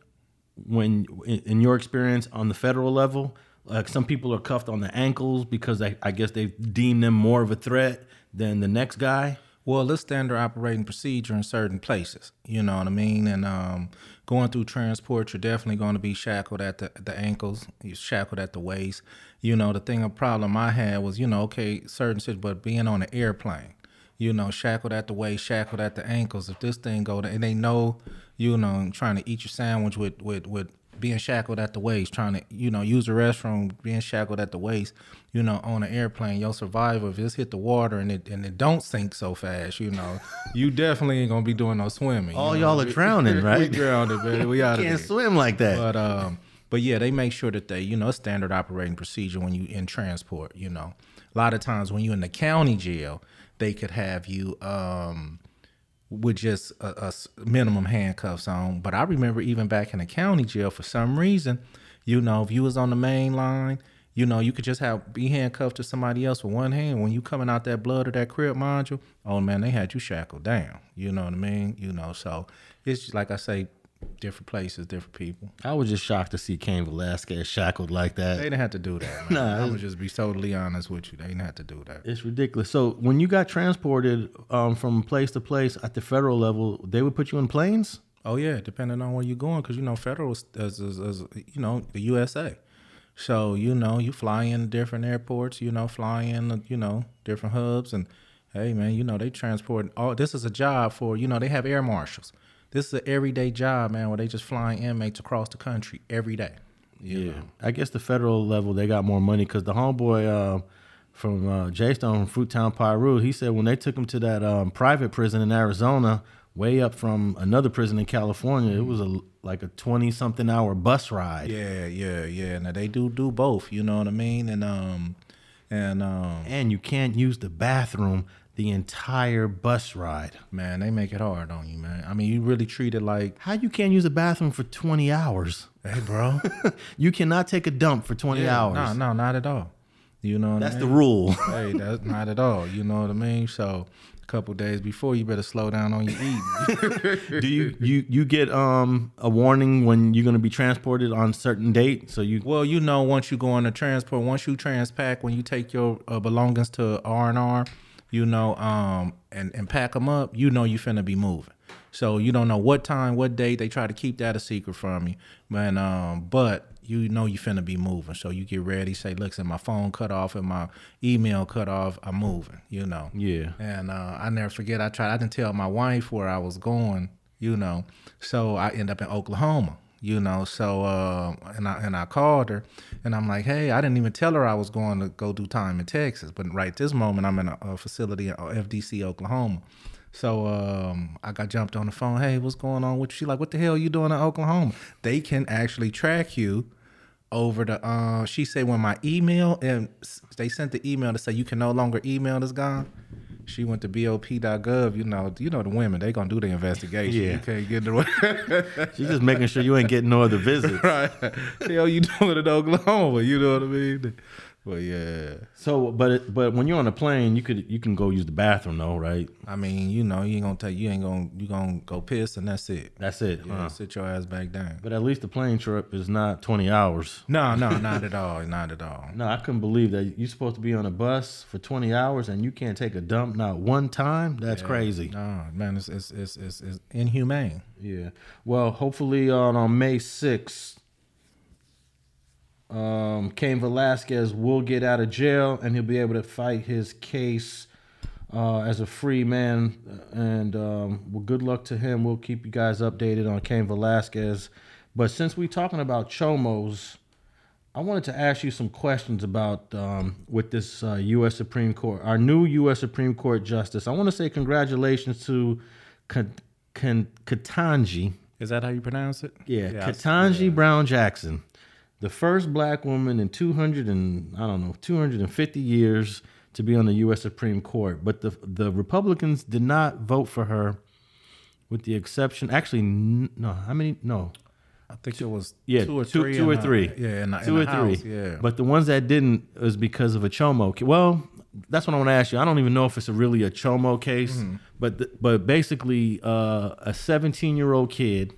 when, in, your experience, on the federal level? Like some people are cuffed on the ankles because I guess they deem them more of a threat than the next guy. Well, it's standard operating procedure in certain places. You know what I mean? And um, going through transport, you're definitely going to be shackled at the the ankles. You're shackled at the waist. You know, the thing, a problem I had was, you know, okay, certain shit, but being on an airplane, you know, shackled at the waist, shackled at the ankles. If this thing go, and they know, you know, trying to eat your sandwich with with with being shackled at the waist, trying to, you know, use the restroom, being shackled at the waist, you know, on an airplane, your survival, if it's hit the water and it and it don't sink so fast, you know, (laughs) you definitely ain't gonna be doing no swimming. All you know? y'all are drowning, right? (laughs) we right? drowning, baby. We out Can't swim like that. But um, but yeah, they make sure that they, you know, standard operating procedure when you in transport. You know, a lot of times when you're in the county jail, they could have you um with just a minimum handcuffs on. But I remember even back in the county jail, for some reason, you know, if you was on the main line, you know, you could just have be handcuffed to somebody else with one hand. When you coming out that blood or that Crip module, oh man, they had you shackled down. You know what I mean? You know, so it's just, like I say, different places, different people. I was just shocked to see Cain Velasquez shackled like that. They didn't have to do that. (laughs) Nah, I'm gonna just be totally honest with you. They didn't have to do that. It's ridiculous. So when you got transported um, from place to place at the federal level, they would put you in planes. Oh yeah, depending on where you're going, because you know federal is, is, is, is, you know the USA. So you know you fly in different airports. You know fly in you know different hubs, and hey man, you know they transport. All this is a job for you know they have air marshals. This is an everyday job, man, where they just flying inmates across the country every day. You know. I guess the federal level they got more money because the homeboy uh, from uh, J Stone, Fruittown, Piru, he said when they took him to that um, private prison in Arizona, way up from another prison in California, it was a like a twenty something hour bus ride. Yeah, yeah, yeah. Now they do do both. You know what I mean? And um, and um, And you can't use the bathroom the entire bus ride. man, they make it hard on you, man. I mean, you really treat it like, How you can't use a bathroom for twenty hours? hey, bro. (laughs) you cannot take a dump for twenty hours. No, no, not at all. You know what That's I the rule. (laughs) hey, that's not at all. You know what I mean? So a couple days before, you better slow down on your eating. (laughs) Do you you you get um a warning when you're gonna be transported on certain date? So you well, you know, once you go on a transport, once you transpack, when you take your uh, belongings to R and R, you know, um, and and pack them up, you know, you finna be moving. So you don't know what time, what date. They try to keep that a secret from you, man. Um, but you know you finna be moving. So you get ready. Say, look, and my phone cut off and my email cut off. I'm moving. You know. yeah. And uh, I never forget. I tried. I didn't tell my wife where I was going. You know, so I end up in Oklahoma. You know, so uh, and I and I called her, and I'm like, hey, I didn't even tell her I was going to go do time in Texas, but right this moment I'm in a, a facility in FDC, Oklahoma. So um, I got jumped on the phone. Hey, what's going on? What she like? What the hell are you doing in Oklahoma? They can actually track you over the. Uh, she said when my email and they sent the email to say you can no longer email this guy. She went to bop.gov. You know, you know the women. They gonna do the investigation. Yeah. You can't get in the (laughs) way. She's just making sure you ain't getting no other visits. right. Hell, you doing it in Oklahoma? You know what I mean? But yeah, So, but it, but when you're on a plane, you could you can go use the bathroom though, right? I mean, you know, you ain't gonna take. You ain't gonna. You gonna go piss and that's it. That's it. Yeah, huh? sit your ass back down. But at least the plane trip is not 20 hours. No, no, (laughs) not at all. Not at all. No, I couldn't believe that you're supposed to be on a bus for 20 hours and you can't take a dump not one time. That's crazy. No, man, it's it's it's it's, it's inhumane. Yeah. Well, hopefully on, on May 6th, um, Cain Velasquez will get out of jail and he'll be able to fight his case uh, as a free man. And um, well, good luck to him. We'll keep you guys updated on Cain Velasquez. But since we're talking about chomos, I wanted to ask you some questions about um, with this uh, U.S. Supreme Court, our new U.S. Supreme Court justice. I want to say congratulations to Kat- Kat- Ketanji. Is that how you pronounce it? Yeah, s- Ketanji Brown Jackson, the first black woman in 200 and I don't know 250 years to be on the U.S. Supreme Court. But the the Republicans did not vote for her, with the exception. Actually, no. How many? No. I think it was Yeah, two or two, three. two or the- three. yeah, the, two or the three. Yeah, But the ones that didn't was because of a chomo. Well, that's what I want to ask you. I don't even know if it's a really a chomo case, Mm-hmm. but th- but basically, uh, a 17 year old kid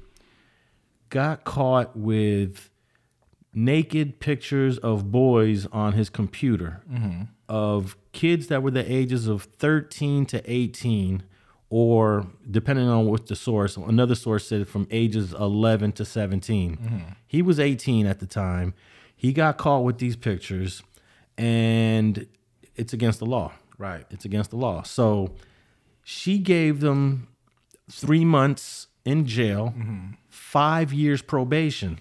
got caught with naked pictures of boys on his computer Mm-hmm. of kids that were the ages of 13 to 18 or depending on what the source another source said from ages 11 to 17 Mm-hmm. he was 18 at the time he got caught with these pictures and it's against the law right. it's against the law so she gave them three months in jail five years probation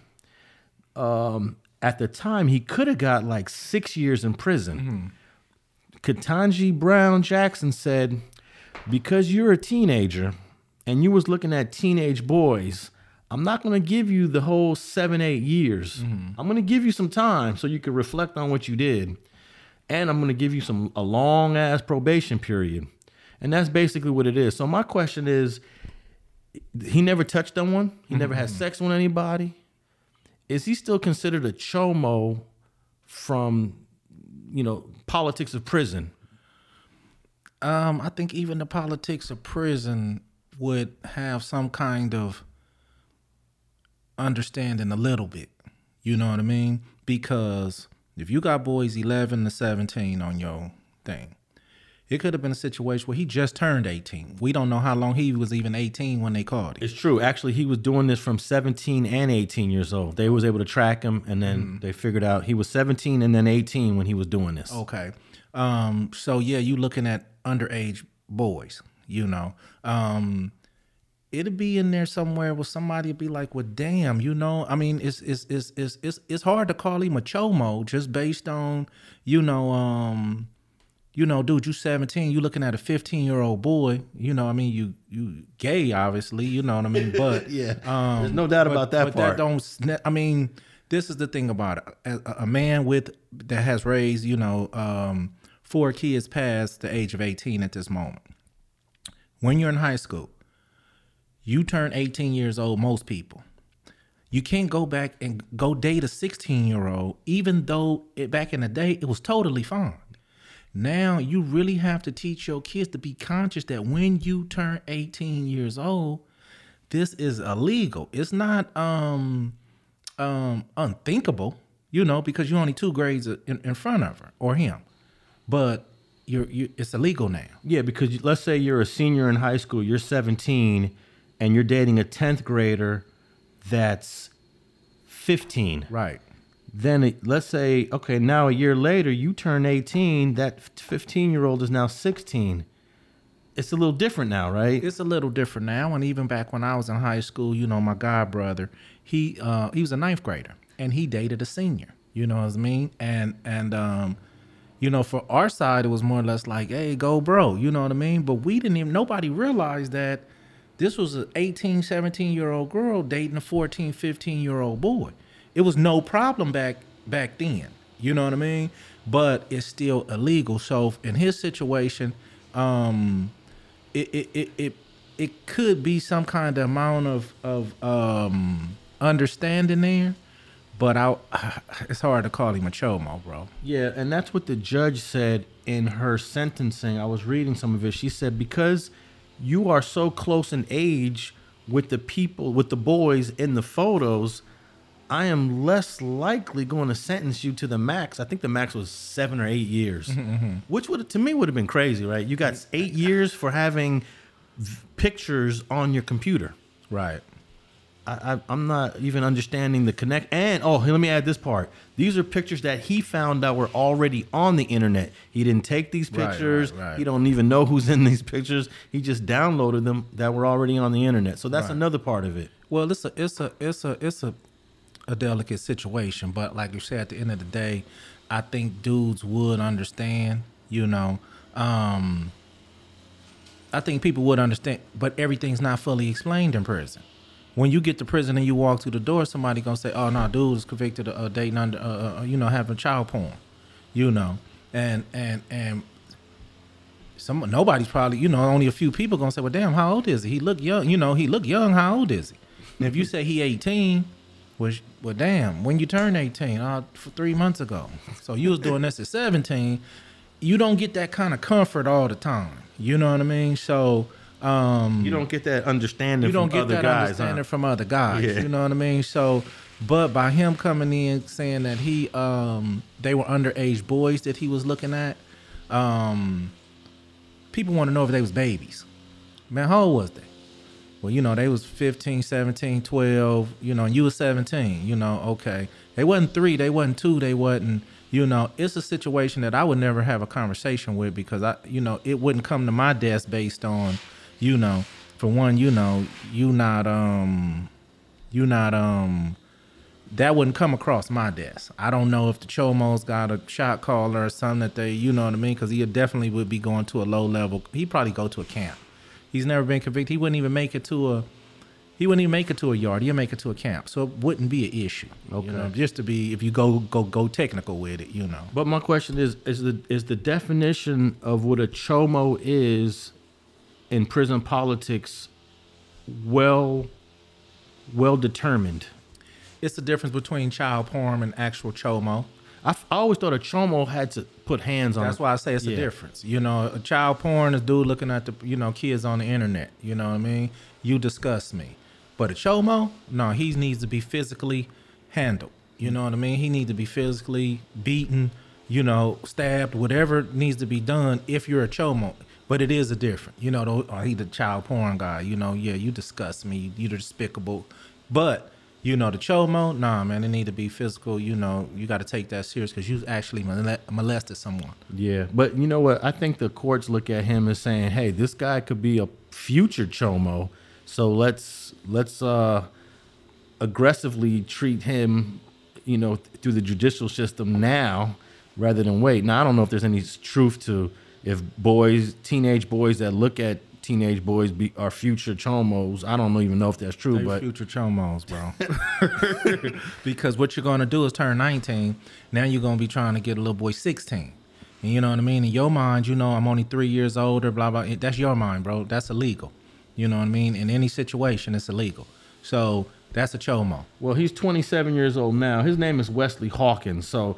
um, at the time he could have got like six years in prison mm-hmm. Ketanji Brown Jackson said, "Because you're a teenager and you was looking at teenage boys, I'm not going to give you the whole seven, eight years. Mm-hmm. I'm going to give you some time so you can reflect on what you did, and I'm going to give you some a long ass probation period." And that's basically what it is. So my question is, he never touched on one. He never had mm-hmm. sex with anybody. Is he still considered a chomo from, you know, politics of prison? Um, I think even the politics of prison would have some kind of understanding a little bit. You know what I mean? Because if you got boys 11 to 17 on your thing, it could have been a situation where he just turned 18. We don't know how long he was even 18 when they called him. It's true. Actually, he was doing this from 17 and 18 years old. They was able to track him, and then Mm-hmm. they figured out he was 17 and then 18 when he was doing this. Okay. Um, so yeah, you looking at underage boys, you know. Um it'd be in there somewhere where somebody would be like, Well damn, you know, I mean it's it's it's it's it's, it's hard to call him a chomo just based on, you know, um you know, dude, you 17, you looking at a 15 year old boy, you know, I mean, you you gay, obviously, you know what I mean? (laughs) But Yeah. um, There's no doubt but- about that but part. That don't. I mean, this is the thing about it. A, a man with that has raised, you know, um, four kids past the age of 18 at this moment. When you're in high school, you turn 18 years old. Most people. You can't go back and go date a 16 year old, even though it, back in the day it was totally fine. Now you really have to teach your kids to be conscious that when you turn 18 years old, this is illegal. It's not um um unthinkable, you know, because you're only two grades in, in front of her or him. But you're you it's illegal now. Yeah, because you- let's say you're a senior in high school, you're 17, and you're dating a 10th grader that's 15. Right. Then let's say, okay, now a year later, you turn 18, that 15 year old is now 16. It's a little different now, right? It's a little different now, and even back when I was in high school, you know, my god brother, he uh, he was a ninth grader, and he dated a senior. You know what I mean? And and um, you know, for our side, it was more or less like, hey, go bro. You know what I mean? But we didn't even. Nobody realized that this was an 18, 17 year old girl dating a 14, 15 year old boy. It was no problem back back then. You know what I mean? But it's still illegal. So in his situation, um, it it it it, it could be some kind of amount of of um understanding there, but I (sighs) it's hard to call him a chomo, bro. Yeah, and that's what the judge said in her sentencing. I was reading some of it. She said because you are so close in age with the people with the boys in the photos, I am less likely going to sentence you to the max. I think the max was 7 or 8 years. Mm-hmm, mm-hmm. Which would to me would have been crazy, right? You got 8 years for having v- pictures on your computer. Right. I, I, I'm not even understanding the connect. And oh, let me add this part. These are pictures that he found out were already on the internet. He didn't take these Right, pictures. right, right. He don't even know who's in these pictures. He just downloaded them that were already on the internet. So that's Right. another part of it. Well, it's a it's a it's a it's a a delicate situation, but like you said, at the end of the day, I think dudes would understand. You know, um, I think people would understand, but everything's not fully explained in prison. When you get to prison and you walk through the door, somebody gonna say, "Oh no, dude is convicted of uh, dating under, uh, uh, you know, having child porn," you know, and and and some nobody's probably you know only a few people gonna say well damn how old is he he look young you know he look young how old is he and if you say he 18 which well damn when you turn 18 uh for three months ago so you was doing this at 17 you don't get that kind of comfort all the time you know what i mean so um You don't get that understanding you don't from get other that guys. understanding huh? from other guys. Yeah. You know what I mean? So, but by him coming in saying that he, um, they were underage boys that he was looking at, um, people want to know if they was babies. Man, how old was they? Well, you know, they was 15, 17, 12, you know, and you was 17, you know, okay. They wasn't three, they wasn't two, they wasn't, you know, it's a situation that I would never have a conversation with because I, you know, it wouldn't come to my desk based on, you know, for one, you know, you not, um, you not, um, that wouldn't come across my desk. I don't know if the Chomo's got a shot caller or something that they, you know what I mean? Because he definitely would be going to a low level. He'd probably go to a camp. He's never been convicted. He wouldn't even make it to a. He wouldn't even make it to a yard. He'd make it to a camp. So it wouldn't be an issue. Okay. You know, just to be if you go go go technical with it, you know. But my question is: is the is the definition of what a chomo is in prison politics well well determined? It's the difference between child porn and actual chomo. I, f- I always thought a chomo had to put hands on. That's it. why I say it's Yeah. a difference. You know, a child porn is dude looking at the you know kids on the internet. You know what I mean? You disgust me. But a chomo, no, he needs to be physically handled. You know what I mean? He needs to be physically beaten, you know, stabbed, whatever needs to be done if you're a chomo. But it is a different, you know, the, oh, he the child porn guy, you know, yeah, you disgust me, you are despicable. But, you know, the chomo, nah, man, it need to be physical, you know, you got to take that serious because you actually molested someone. Yeah, but you know what? I think the courts look at him as saying, "Hey, this guy could be a future chomo, so let's let's uh aggressively treat him, you know, th- through the judicial system now rather than wait." Now, I don't know if there's any truth to if boys, teenage boys that look at teenage boys be are future chomos. I don't even know if that's true, They but future chomos, bro. (laughs) because what you're gonna do is turn 19. Now you're gonna be trying to get a little boy 16. And you know what I mean? In your mind, you know I'm only three years older. Blah blah. That's your mind, bro. That's illegal. You know what I mean? In any situation, it's illegal. So that's a chomo. Well, he's 27 years old now. His name is Wesley Hawkins. So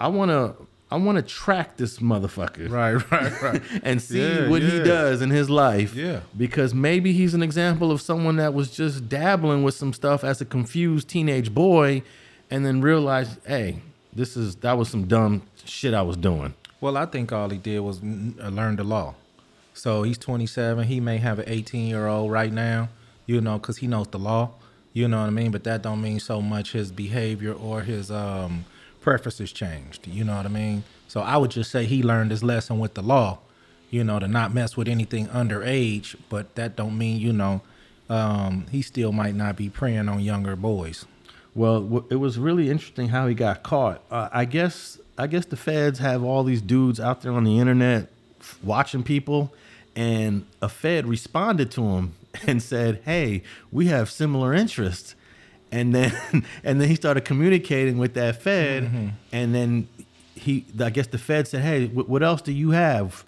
I want to I want to track this motherfucker. Right, right, right. (laughs) and see Yeah, what he does in his life. Yeah. Because maybe he's an example of someone that was just dabbling with some stuff as a confused teenage boy and then realized, hey, this is that was some dumb shit I was doing. Well, I think all he did was uh, learn the law. So he's 27. He may have an 18 year old right now, you know, because he knows the law. You know what I mean? But that don't mean so much his behavior or his um, preferences changed. You know what I mean? So I would just say he learned his lesson with the law. You know, to not mess with anything underage. But that don't mean you know um, he still might not be preying on younger boys. Well, it was really interesting how he got caught. Uh, I guess I guess the feds have all these dudes out there on the internet watching people, and a Fed responded to him (laughs) and said, "Hey, we have similar interests." And then (laughs) and then he started communicating with that Fed, and then he I guess the Fed said, "Hey, wh- what else do you have?"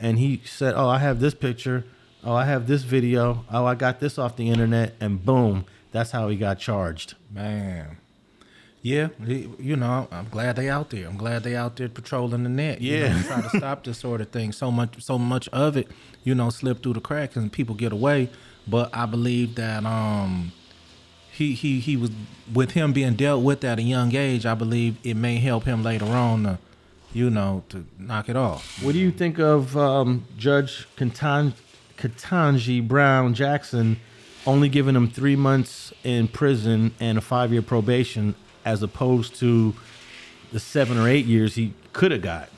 And he said, "Oh, I have this picture. Oh, I have this video. Oh, I got this off the internet." And boom, that's how he got charged. Man. Yeah, he- you know, I'm glad they out there. I'm glad they out there patrolling the net. you know, Yeah. trying to stop this sort of thing. So much, so much of it, you know, slip through the cracks and people get away. But I believe that um, he he he was with him being dealt with at a young age. I believe it may help him later on, to, you know, to knock it off. What do you think of um, Judge Katan- Ketanji Brown Jackson only giving him three months in prison and a five year probation as opposed to the seven or eight years he could have got?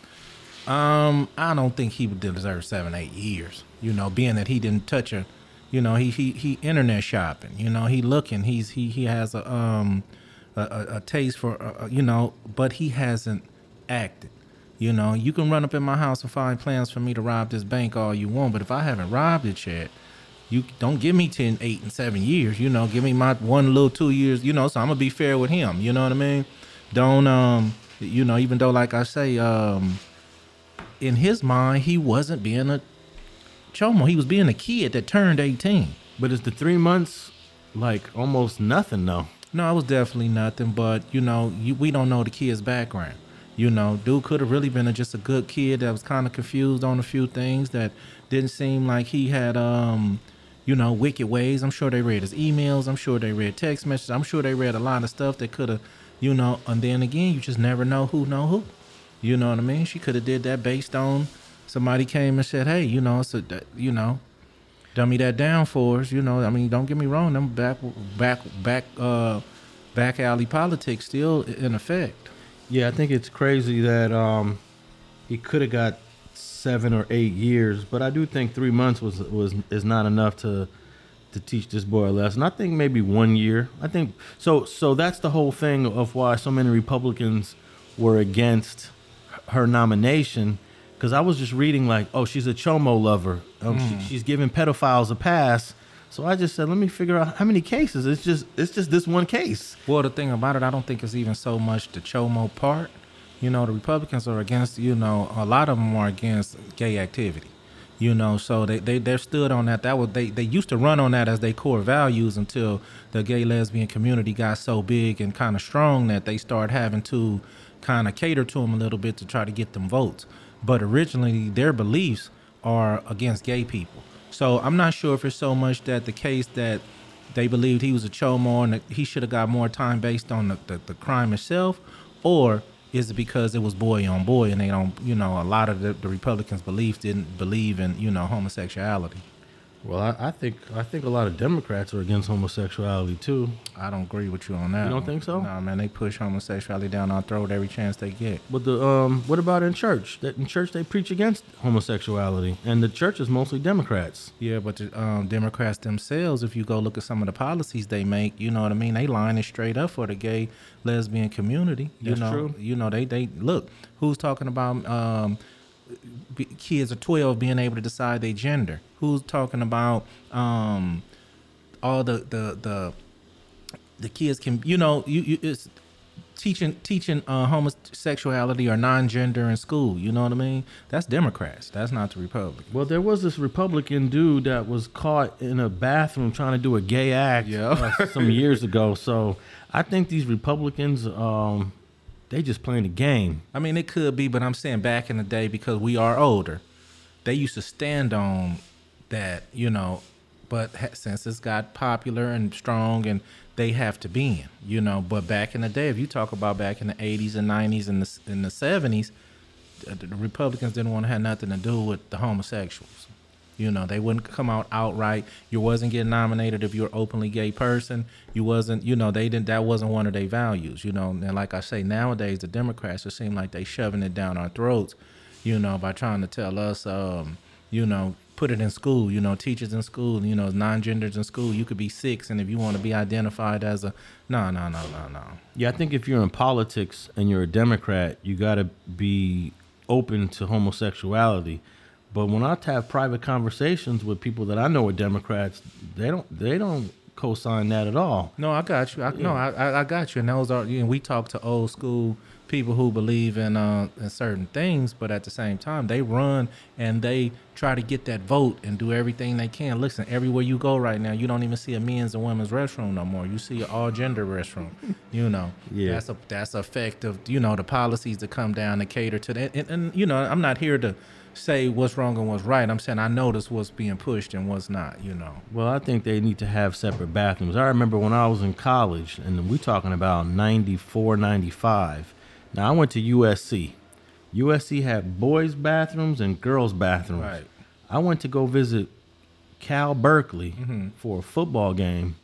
Um, I don't think he would deserve seven, eight years. You know, being that he didn't touch her. You know, he he he internet shopping. You know, he looking. He's he he has a um a, a, a taste for uh, uh, you know, but he hasn't acted. You know, you can run up in my house and find plans for me to rob this bank all you want, but if I haven't robbed it yet, you don't give me 10, 8, and 7 years. You know, give me my one little two years, you know, so I'm going to be fair with him. You know what I mean? Don't, um, you know, even though, like I say, um, in his mind, he wasn't being a chomo. He was being a kid that turned 18. But is the three months like almost nothing though? No, it was definitely nothing. But you know, you, we don't know the kid's background. You know, dude could have really been a, just a good kid that was kind of confused on a few things that didn't seem like he had, um, you know, wicked ways. I'm sure they read his emails. I'm sure they read text messages. I'm sure they read a lot of stuff that could have, you know. And then again, you just never know who know who. You know what I mean? She could have did that based on somebody came and said, "Hey, you know, that- you know, dummy that down for us." You know, I mean, don't get me wrong, them back, back, back, uh, back alley politics still in effect. Yeah, I think it's crazy that um, he could have got seven or eight years, but I do think three months was was is not enough to to teach this boy a lesson. I think maybe one year. I think so. So that's the whole thing of why so many Republicans were against her nomination. Because I was just reading like, oh, she's a chomo lover. Um, she, she's giving pedophiles a pass. So I just said, let me figure out how many cases. It's just it's just this one case. Well, the thing about it, I don't think it's even so much the chomo part. You know, the Republicans are against. You know, a lot of them are against gay activity. You know, so they they they stood on that. That was they they used to run on that as their core values until the gay lesbian community got so big and kind of strong that they started having to kind of cater to them a little bit to try to get them votes. But originally, their beliefs are against gay people. So I'm not sure if it's so much that the case that they believed he was a chomo and he should have got more time based on the, the, the crime itself, or is it because it was boy on boy and they don't, you know, a lot of the, the Republicans' beliefs didn't believe in, you know, homosexuality. Well, I, I think I think a lot of Democrats are against homosexuality too. I don't agree with you on that. You don't think so? No, man, they push homosexuality down our throat every chance they get. But the um, what about in church? That in church they preach against homosexuality, and the church is mostly Democrats. Yeah, but the um, Democrats themselves, if you go look at some of the policies they make, you know what I mean. They line it straight up for the gay lesbian community. You That's know, true. you know they they look who's talking about um, kids of twelve being able to decide their gender. Who's talking about um, all the the the the kids can you know you, you it's teaching teaching uh, homosexuality or non-gender in school. You know what I mean? That's Democrats. That's not the Republicans. Well, there was this Republican dude that was caught in a bathroom trying to do a gay act Yeah. uh, some years ago. So I think these Republicans, um, they just playing the game. I mean, it could be, but I'm saying back in the day because we are older, they used to stand on that, you know. But since it's got popular and strong, and they have to be in, you know. But back in the day, if you talk about back in the 80s and 90s and the in the 70s, the, uh, the Republicans didn't want to have nothing to do with the homosexuals. You know, they wouldn't come out outright. You wasn't getting nominated if you're openly gay person. You wasn't, you know, they didn't. That wasn't one of their values. You know, and like I say, nowadays the Democrats it seem like they shoving it down our throats. You know, by trying to tell us, um, you know, put it in school. You know, teachers in school. You know, non-genders in school. You could be six, and if you want to be identified as a, no, no, no, no, no. Yeah, I think if you're in politics and you're a Democrat, you got to be open to homosexuality. But when I have private conversations with people that I know are Democrats, they don't they don't co-sign that at all. No, I got you. I, No, I, I got you. And those are you know, we talk to old school people who believe in uh in certain things, but at the same time they run and they try to get that vote and do everything they can. Listen, everywhere you go right now, you don't even see a men's and women's restroom no more. You see an all gender restroom. You know, Yeah. that's a that's a effect of you know the policies that come down to cater to that. And, and you know, I'm not here to say what's wrong and what's right. I'm saying I notice what's being pushed and what's not. You know. Well, I think they need to have separate bathrooms. I remember when I was in college, and we're talking about 94, 95. Now, I went to USC. USC had boys' bathrooms and girls' bathrooms. Right. I went to go visit Cal Berkeley Mm-hmm. for a football game.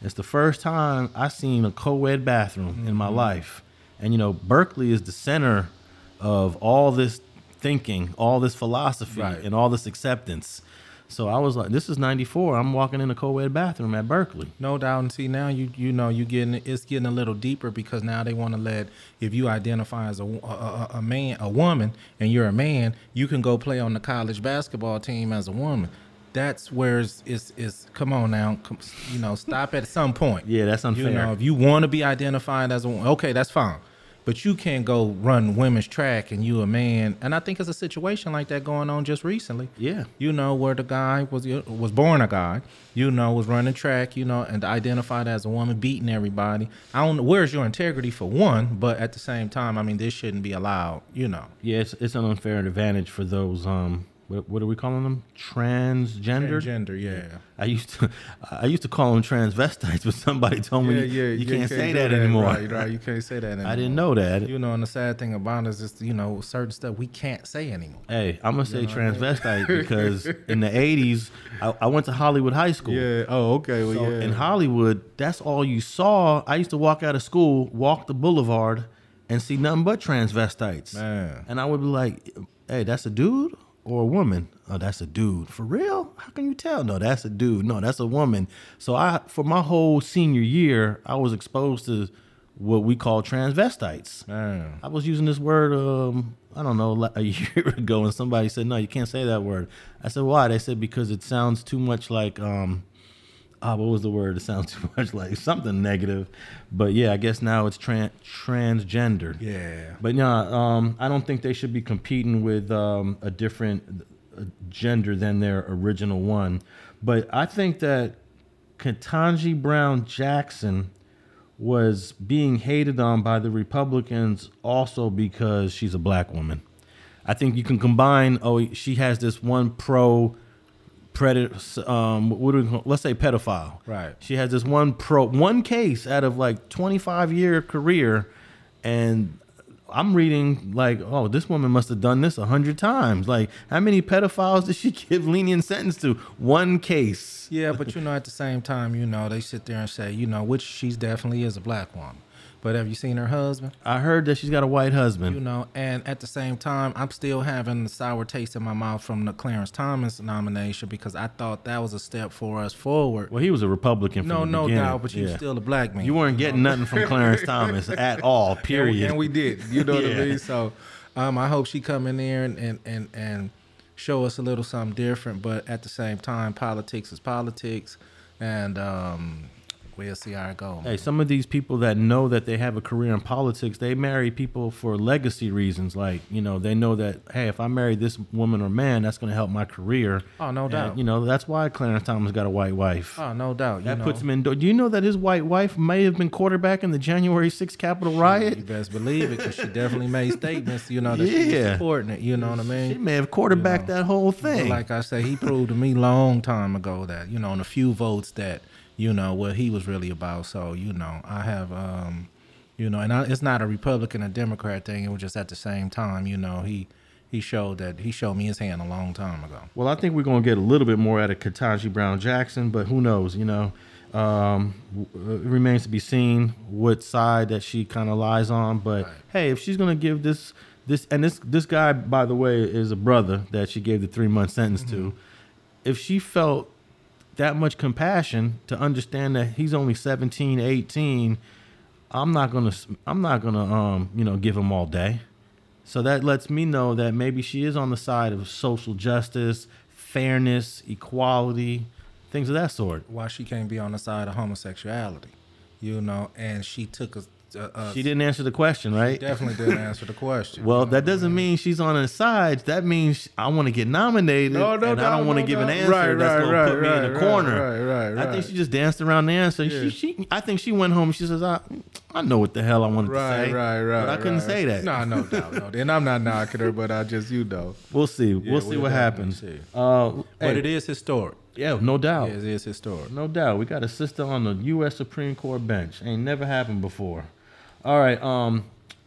It's the first time I seen a co-ed bathroom in my Mm-hmm. life. And you know, Berkeley is the center of all this thinking, all this philosophy, Right. and all this acceptance. So I was like, this is 94. I'm walking in a co-ed bathroom at Berkeley. No doubt. And see now you you know you getting it's getting a little deeper because now they want to let if you identify as a, a, a- a man a woman and you're a man you can go play on the college basketball team as a woman. That's where it's it's, it's come on now come, you know stop at some point. Yeah, that's unfair. You know if you want to be identified as a woman, okay that's fine. But you can't go run women's track and you a man. And I think it's a situation like that going on just recently yeah. you know, where the guy was was born a guy, you know, was running track, you know, and identified as a woman, beating everybody. I don't know where's your integrity for one, but at the same time, I mean, this shouldn't be allowed, you know. Yeah, it's, it's an unfair advantage for those um what, what are we calling them? Transgender. Gender, yeah. I used to I used to call them transvestites, but somebody told me you, can't, say that, anymore. Right, right. You can't say that anymore. (laughs) I didn't know that. You know, and the sad thing about it is just, you know, certain stuff we can't say anymore. Hey, I'm gonna say transvestite (laughs) because in the '80s, I, I went to Hollywood High School. Yeah. Oh, okay. Well, So in Hollywood, that's all you saw. I used to walk out of school, walk the boulevard, and see nothing but transvestites. Man. And I would be like, "Hey, that's a dude or a woman? Oh, that's a dude. For real? How can you tell? No, that's a dude. No, that's a woman." So I, for my whole senior year, I was exposed to what we call transvestites. Man. I was using this word, um, I don't know, (laughs) a year ago, and somebody said, "No, you can't say that word." I said, "Why?" They said because it sounds too much like, um, ah, what was the word? It sounds (laughs) too much like something negative. But yeah, I guess now it's tran- transgender. Yeah. But yeah, um, I don't think they should be competing with um, a different gender than their original one. But I think that Ketanji Brown Jackson was being hated on by the Republicans also because she's a black woman. I think you can combine. Oh, she has this one pro predator. Um, what do we call, let's say pedophile. Right. She has this one pro one case out of like 25 year career, and I'm reading like, oh, this woman must have done this a hundred times. Like, how many pedophiles did she (laughs) give lenient sentence to? One case. Yeah, but (laughs) you know, at the same time, you know, they sit there and say, you know, which she's definitely is a black woman. But have you seen her husband? I heard that she's got a white husband. You know, and at the same time, I'm still having the sour taste in my mouth from the Clarence Thomas nomination because I thought that was a step for us forward. well, he was a Republican. From no, no beginning. doubt, but you're Yeah. still a black man. You weren't getting nothing from Clarence Thomas (laughs) at all. And we- Period. And we, did. You know what I (laughs) mean? So um, I hope she come in there and, and, and, and show us a little something different. But at the same time, politics is politics. And um, we'll see how it goes. Hey, some of these people that know that they have a career in politics, they marry people for legacy reasons. Like, you know, they know that, hey, if I marry this woman or man, that's going to help my career. Oh, no And, doubt. you know, that's why Clarence Thomas got a white wife. Oh, no doubt. You that know, puts him in. Do you know that his white wife may have been quarterback in the January 6th Capitol riot? You best believe it because she definitely made statements, you know, that she was supporting it. You know what I mean? She may have quarterbacked that whole thing. like I say, he proved to me long time ago that you know, in a few votes that you know what he was really about. So you know, I have, um, you know, and I, it's not a Republican or Democrat thing. It was just at the same time, you know, he he showed that he showed me his hand a long time ago. Well, I think we're going to get a little bit more out of Ketanji Brown Jackson, but who knows? You know, um, it remains to be seen what side that she kind of lies on. But Right. hey, if she's going to give this this and this this guy, by the way, is a brother that she gave the three month sentence to. If she felt that much compassion to understand that he's only 17, 18, I'm not gonna I'm not gonna um you know give him all day. So that lets me know that maybe she is on the side of social justice, fairness, equality, things of that sort. Why she can't be on the side of homosexuality, you know? And she took a, a, a She didn't answer the question, right? definitely didn't answer the question. (laughs) Well, that doesn't mean she's on his side. That means I want to get nominated, No, no and I don't want to no give an answer Right, that's right, going to right, put me in right, corner. right, right, I think she just danced around the answer. Yeah. She, she, I think she went home and she says, I, I know what the hell I wanted to say, right, right. but I couldn't say that. No, no doubt, no. And I'm not knocking her, but I just you know. We'll see. we'll see we'll what happens. see. Uh, But it is historic. yeah, no doubt. Yeah, it is historic. No doubt. We got a sister on the U.S. Supreme Court bench. Ain't never happened before. All right. Um,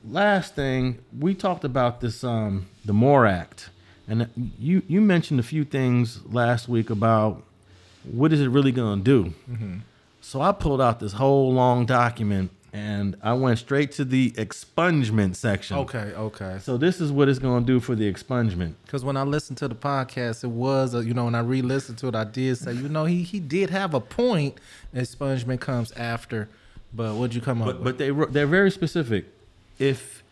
last thing we talked about this um the MORE Act, and you you mentioned a few things last week about what is it really going to do. So I pulled out this whole long document and I went straight to the expungement section. Okay, okay. So this is what it's going to do for the expungement. Because when I listened to the podcast, it was, uh, you know, when I re-listened to it, I did say, you know, he he did have a point. Expungement comes after, but what'd you come up But with? but they they're very specific. If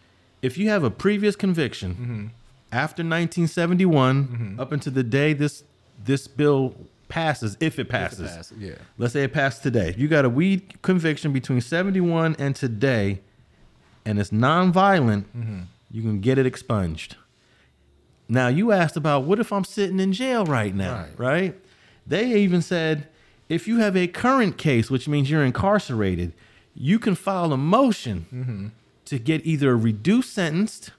if you have a previous conviction Mm-hmm. after 1971 up until the day this this bill passes, if it passes, pass, yeah. let's say it passed today. You got a weed conviction between 71 and today, and it's nonviolent, Mm-hmm. you can get it expunged. Now you asked about what if I'm sitting in jail right now, Right. right? They even said if you have a current case, which means you're incarcerated, you can file a motion Mm-hmm. to get either a reduced sentence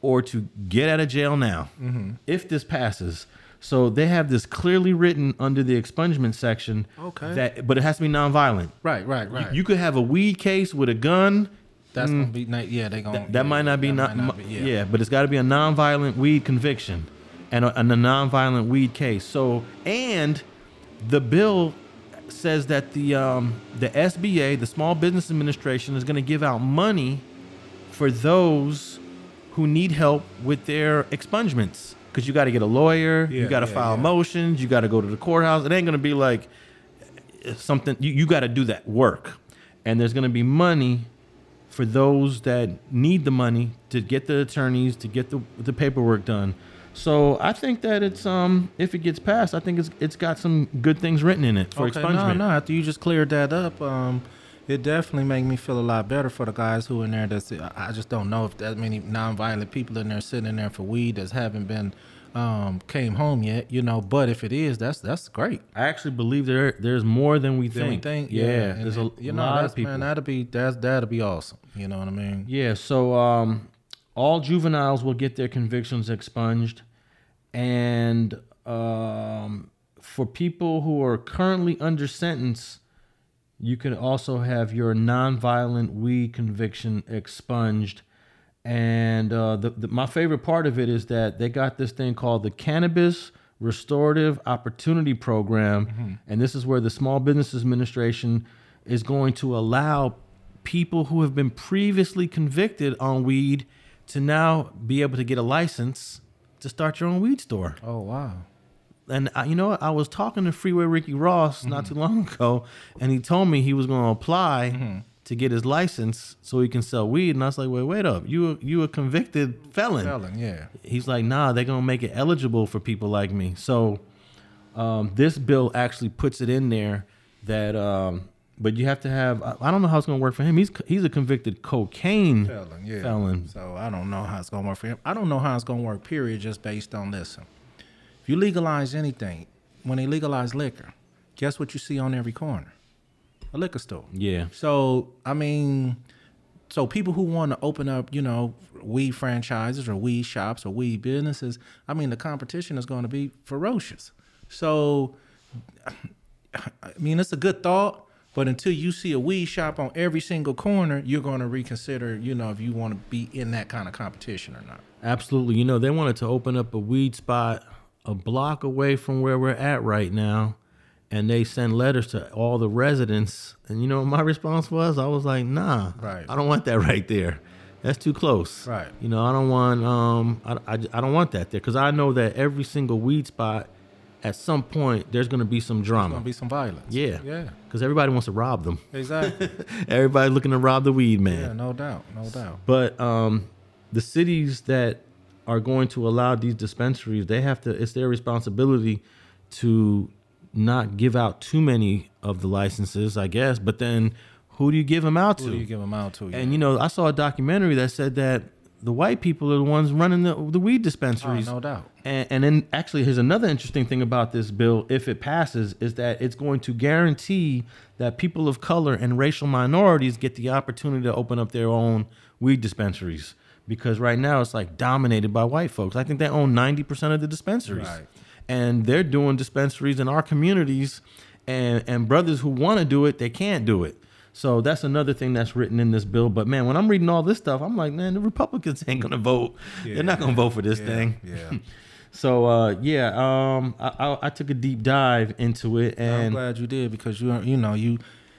or to get out of jail now Mm-hmm. if this passes. So they have this clearly written under the expungement section. Okay. That, but it has to be nonviolent. right, right, You- right. You, could have a weed case with a gun. That's gonna be. Yeah, they gonna. That, that yeah, might not be not, not be, yeah. but it's got to be a nonviolent weed conviction and a, and a nonviolent weed case. So and the bill says that the um, the SBA, the Small Business Administration, is going to give out money for those who need help with their expungements. Because you got to get a lawyer, you got to yeah, file yeah. motions, you got to go to the courthouse. It ain't going to be like something you, you got to do that work and there's going to be money for those that need the money to get the attorneys to get the, the paperwork done so i think that it's um if it gets passed i think it's it's got some good things written in it for Okay, no, expungement no. After you just cleared that up, um, it definitely made me feel a lot better for the guys who in there. That's I just don't know if that many nonviolent people in there sitting in there for weed that haven't been um came home yet. You know, but if it is, that's that's great. i actually believe there there's more than we think think, yeah, and there's a you know lot of people man that'd be that's that'd be awesome. You know what I mean? Yeah, so um, all juveniles will get their convictions expunged, and um, for people who are currently under sentence, you can also have your nonviolent weed conviction expunged. And uh, the, the, my favorite part of it is that they got this thing called the Cannabis Restorative Opportunity Program. And this is where the Small Business Administration is going to allow people who have been previously convicted on weed to now be able to get a license to start your own weed store Oh wow. and I, you know what? I was talking to Freeway Ricky Ross not Mm-hmm. too long ago, and he told me he was going to apply to get his license so he can sell weed. And I was like, wait, wait up, you a, you a convicted felon? Felon, yeah. He's like, nah, they're gonna make it eligible for people like me. So um, this bill actually puts it in there that, um, but you have to have. I, don't know how it's gonna work for him. He's he's a convicted cocaine Felon, yeah. felon. So I don't know how it's gonna work for him. I don't know how it's gonna work. Period. Just based on this. If you legalize anything, when they legalize liquor, guess what you see on every corner? A liquor store. Yeah, So I mean, so people who want to open up, you know, weed franchises or weed shops or weed businesses, I mean, the competition is going to be ferocious. So, I mean, it's a good thought, but until you see a weed shop on every single corner, you're going to reconsider, you know, if you want to be in that kind of competition or not. Absolutely. You know, they wanted to open up a weed spot a block away from where we're at right now. And they send letters to all the residents. And you know what my response was? I was like, nah, Right. I don't want that right there. That's too close. Right. You know, I don't want um I, I, I don't want that there because I know that every single weed spot at some point there's gonna be some drama. Going to be some violence. yeah. Yeah. Because everybody wants to rob them. Exactly. (laughs) Everybody looking to rob the weed man. yeah, no doubt. No doubt. But um, the cities that are going to allow these dispensaries, they have to. It's their responsibility to not give out too many of the licenses, I guess. But then, who do you give them out to? Who to? do you give them out to? and you know, I saw a documentary that said that the white people are the ones running the the weed oh, dispensaries. no doubt. And, and then actually, here's another interesting thing about this bill, if it passes, is that it's going to guarantee that people of color and racial minorities get the opportunity to open up their own weed dispensaries. Because right now it's like dominated by white folks. I think they own 90% of the dispensaries. Right. And they're doing dispensaries in our communities, and, and brothers who want to do it, they can't do it. So that's another thing that's written in this bill. But man, when I'm reading all this stuff, I'm like, man, the Republicans (laughs) ain't gonna vote. They're not gonna vote for this Yeah, thing. Yeah. (laughs) So uh, yeah, um, I, I, I took a deep dive into it, and I'm glad you did because you you know you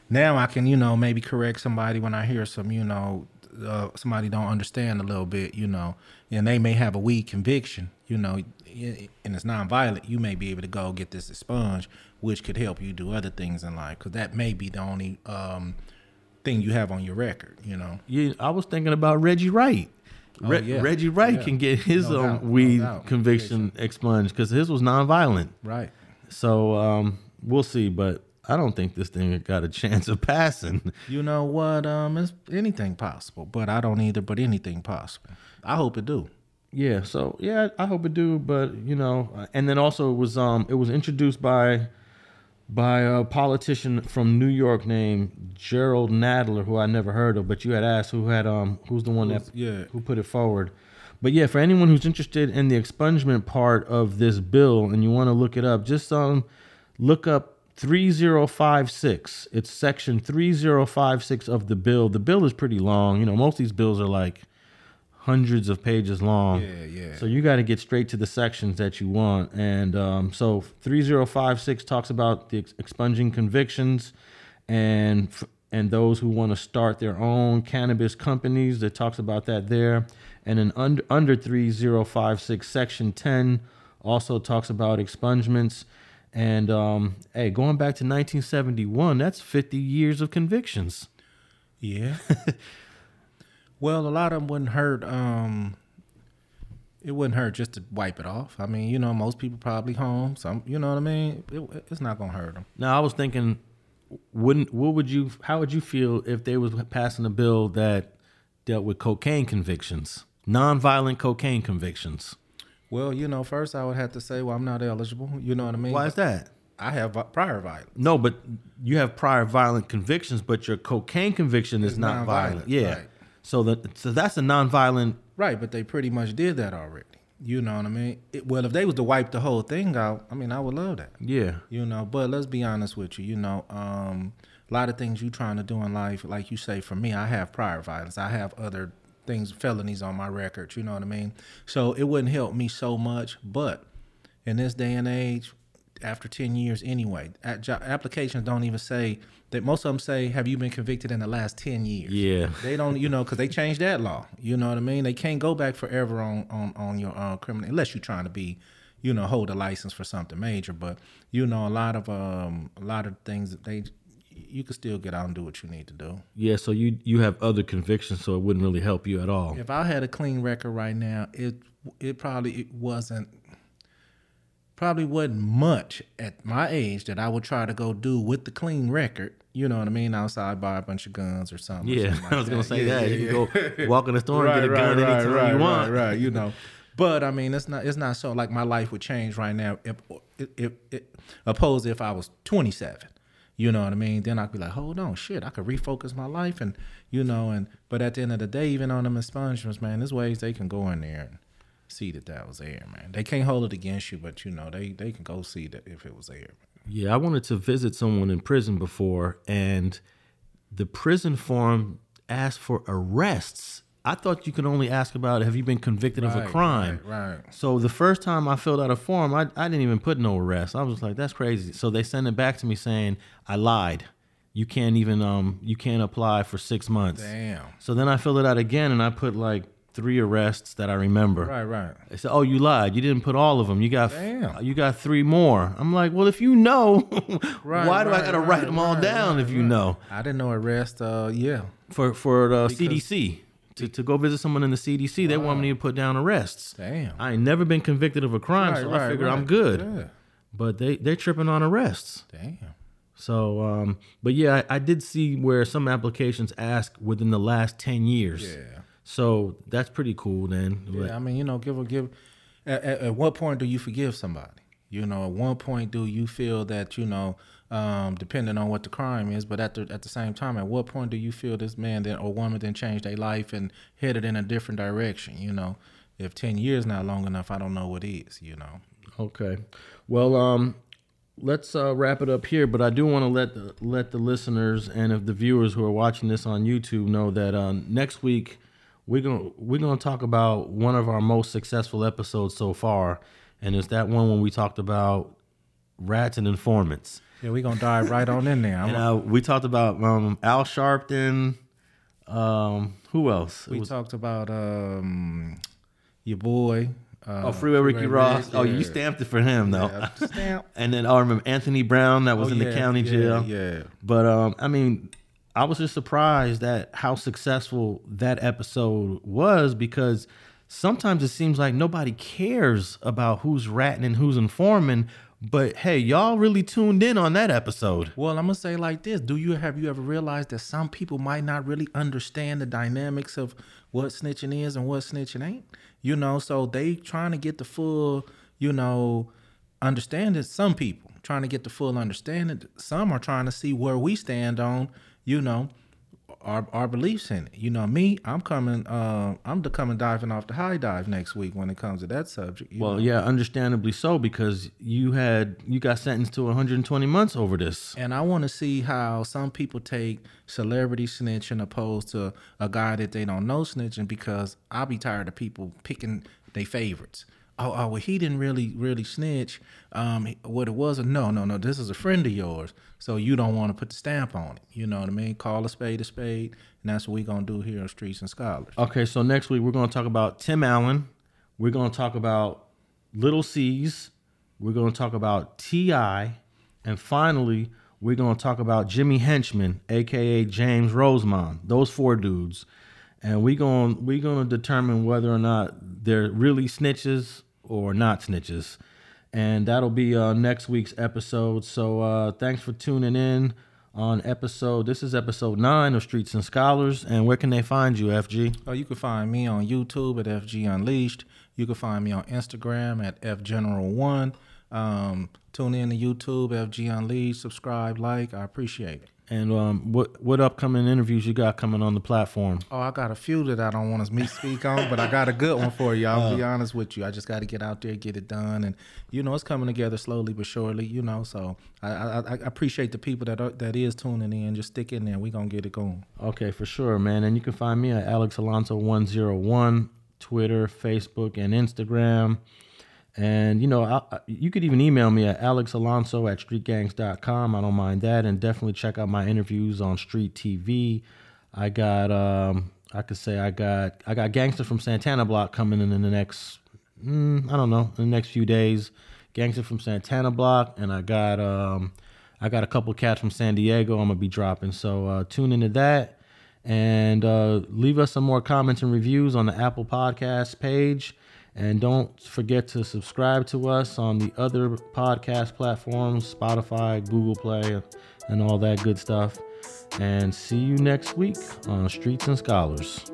now I can you know maybe correct somebody when I hear some you know uh, somebody don't understand a little bit you know and they may have a weed conviction you know and it's nonviolent you may be able to go get this expunged which could help you do other things in life because that may be the only um, thing you have on your record you know you, I was thinking about Reggie Wright. Oh, Re- yeah. Reggie Wright Yeah. can get his No um, doubt, weed doubt. conviction expunged because his was nonviolent. right So um, we'll see, but I don't think this thing got a chance of passing. you know what um it's anything possible but I don't either but anything possible I hope it do Yeah, so yeah, I hope it do, but you know, uh, and then also it was um it was introduced by by a politician from New York named Jerrold Nadler, who I never heard of, but you had asked who had um who's the one that yeah. who put it forward. But yeah, for anyone who's interested in the expungement part of this bill and you want to look it up, just um look up 3056. It's section 3056 of the bill. The bill is pretty long. You know, most of these bills are like hundreds of pages long. Yeah, yeah. So you got to get straight to the sections that you want. And um, so 3056 talks about the expunging convictions and and those who want to start their own cannabis companies. That talks about that there. And then under under 3056 section 10 also talks about expungements. And um, hey, going back to 1971, that's 50 years of convictions. Yeah. (laughs) well, a lot of them wouldn't hurt. Um, it wouldn't hurt just to wipe it off. I mean, you know, most people probably home. Some, you know what I mean. It, it's not gonna hurt them. Now I was thinking, wouldn't what would you how would you feel if they was passing a bill that dealt with cocaine convictions, nonviolent cocaine convictions? Well, you know, first I would have to say, well, I'm not eligible. You know what I mean? Why is that? I have prior violence. No, but you have prior violent convictions, but your cocaine conviction is It's not violent. Yeah. right. So that so that's a nonviolent. Right, but they pretty much did that already. You know what I mean? It, well, if they was to wipe the whole thing out, I mean, I would love that. Yeah. You know, but let's be honest with you. You know, um, a lot of things you trying to do in life, like you say, for me, I have prior violence. I have other things, felonies on my record. You know what I mean? So it wouldn't help me so much. But in this day and age, after 10 years anyway, applications don't even say that most of them say, have you been convicted in the last 10 years? Yeah. They don't, you know, because they changed that law. You know what I mean? They can't go back forever on on on your uh, criminal unless you're trying to be, you know, hold a license for something major. But you know, a lot of um a lot of things that they you can still get out and do what you need to do. Yeah. So you you have other convictions, so it wouldn't really help you at all. If I had a clean record right now, it it probably it wasn't probably wasn't much at my age that I would try to go do with the clean record. You know what I mean? Outside buy a bunch of guns or something. or Yeah, something (laughs) like I was gonna that. say Yeah, that. yeah, you yeah. can go (laughs) walk in the store and get a gun anytime right, you want. Right, right, you know. But I mean, it's not it's not so like my life would change right now if if, if, if opposed if I was 27. You know what I mean? Then I'd be like, hold on, shit, I could refocus my life and you know, and but at the end of the day, even on them expungements, man, there's ways they can go in there and see that that was there, man. They can't hold it against you, but you know, they they can go see that if it was there. Yeah, I wanted to visit someone in prison before, and the prison form asked for arrests. I thought you could only ask about have you been convicted of a crime. right, right. So the first time I filled out a form, I, I didn't even put no arrest. I was like, that's crazy. So they send it back to me saying I lied. You can't even um you can't apply for six months. Damn. So then I filled it out again, and I put like three arrests that I remember. Right, right. They said, "Oh, you lied. You didn't put all of them. You got Damn. you got three more." I'm like, "Well, if you know, (laughs) Right, why do I got to right, write them all right, down right, if you right. know?" I didn't know arrest. Uh, yeah. For for the CDC to, to go visit someone in the CDC, they want me to put down arrests. Damn. I ain't never been convicted of a crime, so I figure I'm good. Yeah. But they they're tripping on arrests. Damn. So, um, but yeah, I, I did see where some applications ask within the last ten years. Yeah. So that's pretty cool then. Yeah, I mean, you know, give or give. At, at, at what point do you forgive somebody? You know, at one point do you feel that you know, um, depending on what the crime is, but at the at the same time, at what point do you feel this man then or woman then changed their life and headed in a different direction? You know, if ten years not long enough, I don't know what is. You know. Okay. Well, um, let's uh, wrap it up here. But I do want to let the, let the listeners and if the viewers who are watching this on YouTube know that uh, next week we're gonna we're gonna talk about one of our most successful episodes so far, and it's that one when we talked about rats and informants. Yeah, we're gonna dive right on in there. (laughs) And uh, we talked about um, Al Sharpton. Um, who else? We was- talked about um, your boy. Uh, oh, Freeway Ricky Ross. Rick, Oh, you stamped it for him though. Yeah, stamp. (laughs) and then I remember Anthony Brown that was Oh, in the county yeah, jail. Yeah. But um, I mean, I was just surprised at how successful that episode was because sometimes it seems like nobody cares about who's ratting and who's informing. But hey, y'all really tuned in on that episode. Well, I'm gonna say like this: Do you have you ever realized that some people might not really understand the dynamics of what snitching is and what snitching ain't? You know, so they trying to get the full, you know, understanding. Some people trying to get the full understanding. Some are trying to see where we stand on, you know, our our beliefs in it. You know, me, I'm coming. Uh, I'm the coming diving off the high dive next week when it comes to that subject. Well, know. yeah, understandably so because you had you got sentenced to 120 months over this. And I want to see how some people take celebrity snitching opposed to a guy that they don't know snitching because I'll be tired of people picking their favorites. Oh, oh, well, he didn't really, really snitch. Um, what it was, no, no, no. This is a friend of yours, so you don't want to put the stamp on it. You know what I mean? Call a spade a spade, and that's what we're gonna do here on Streets and Scholars. Okay, so next week we're going to talk about Tim Allen. We're going to talk about Lil' Cease. We're going to talk about T.I. And finally, we're going to talk about Jimmy Henchman, aka James Rosemond. Those four dudes. And we're going we going to determine whether or not they're really snitches or not snitches. And that'll be uh, next week's episode. So uh, thanks for tuning in on episode. This is episode nine of Streets and Scholars. And where can they find you, FG? Oh, you can find me on YouTube at FG Unleashed. You can find me on Instagram at FGeneral1. Um, tune in to YouTube, FG Unleashed. Subscribe, like. I appreciate it. And um, what what upcoming interviews you got coming on the platform? Oh, I got a few that I don't want to me speak on, but I got a good one for you. I'll be honest with you. I just got to get out there, get it done, and you know it's coming together slowly but surely. You know, so I I, I appreciate the people that are, that is tuning in. Just stick in there. We gonna get it going. Okay, for sure, man. And you can find me at Alex Alonso one zero one, Twitter, Facebook, and Instagram. And, you know, I, you could even email me at alexalonso at streetgangs.com. I don't mind that. And definitely check out my interviews on Street TV. I got, um, I could say I got, I got Gangster from Santana Block coming in in the next, mm, I don't know, in the next few days. Gangster from Santana Block. And I got, um, I got a couple cats from San Diego I'm going to be dropping. So uh, tune into that. And uh, leave us some more comments and reviews on the Apple Podcast page. And don't forget to subscribe to us on the other podcast platforms Spotify, Google Play, and all that good stuff. And see you next week on Streets and Scholars.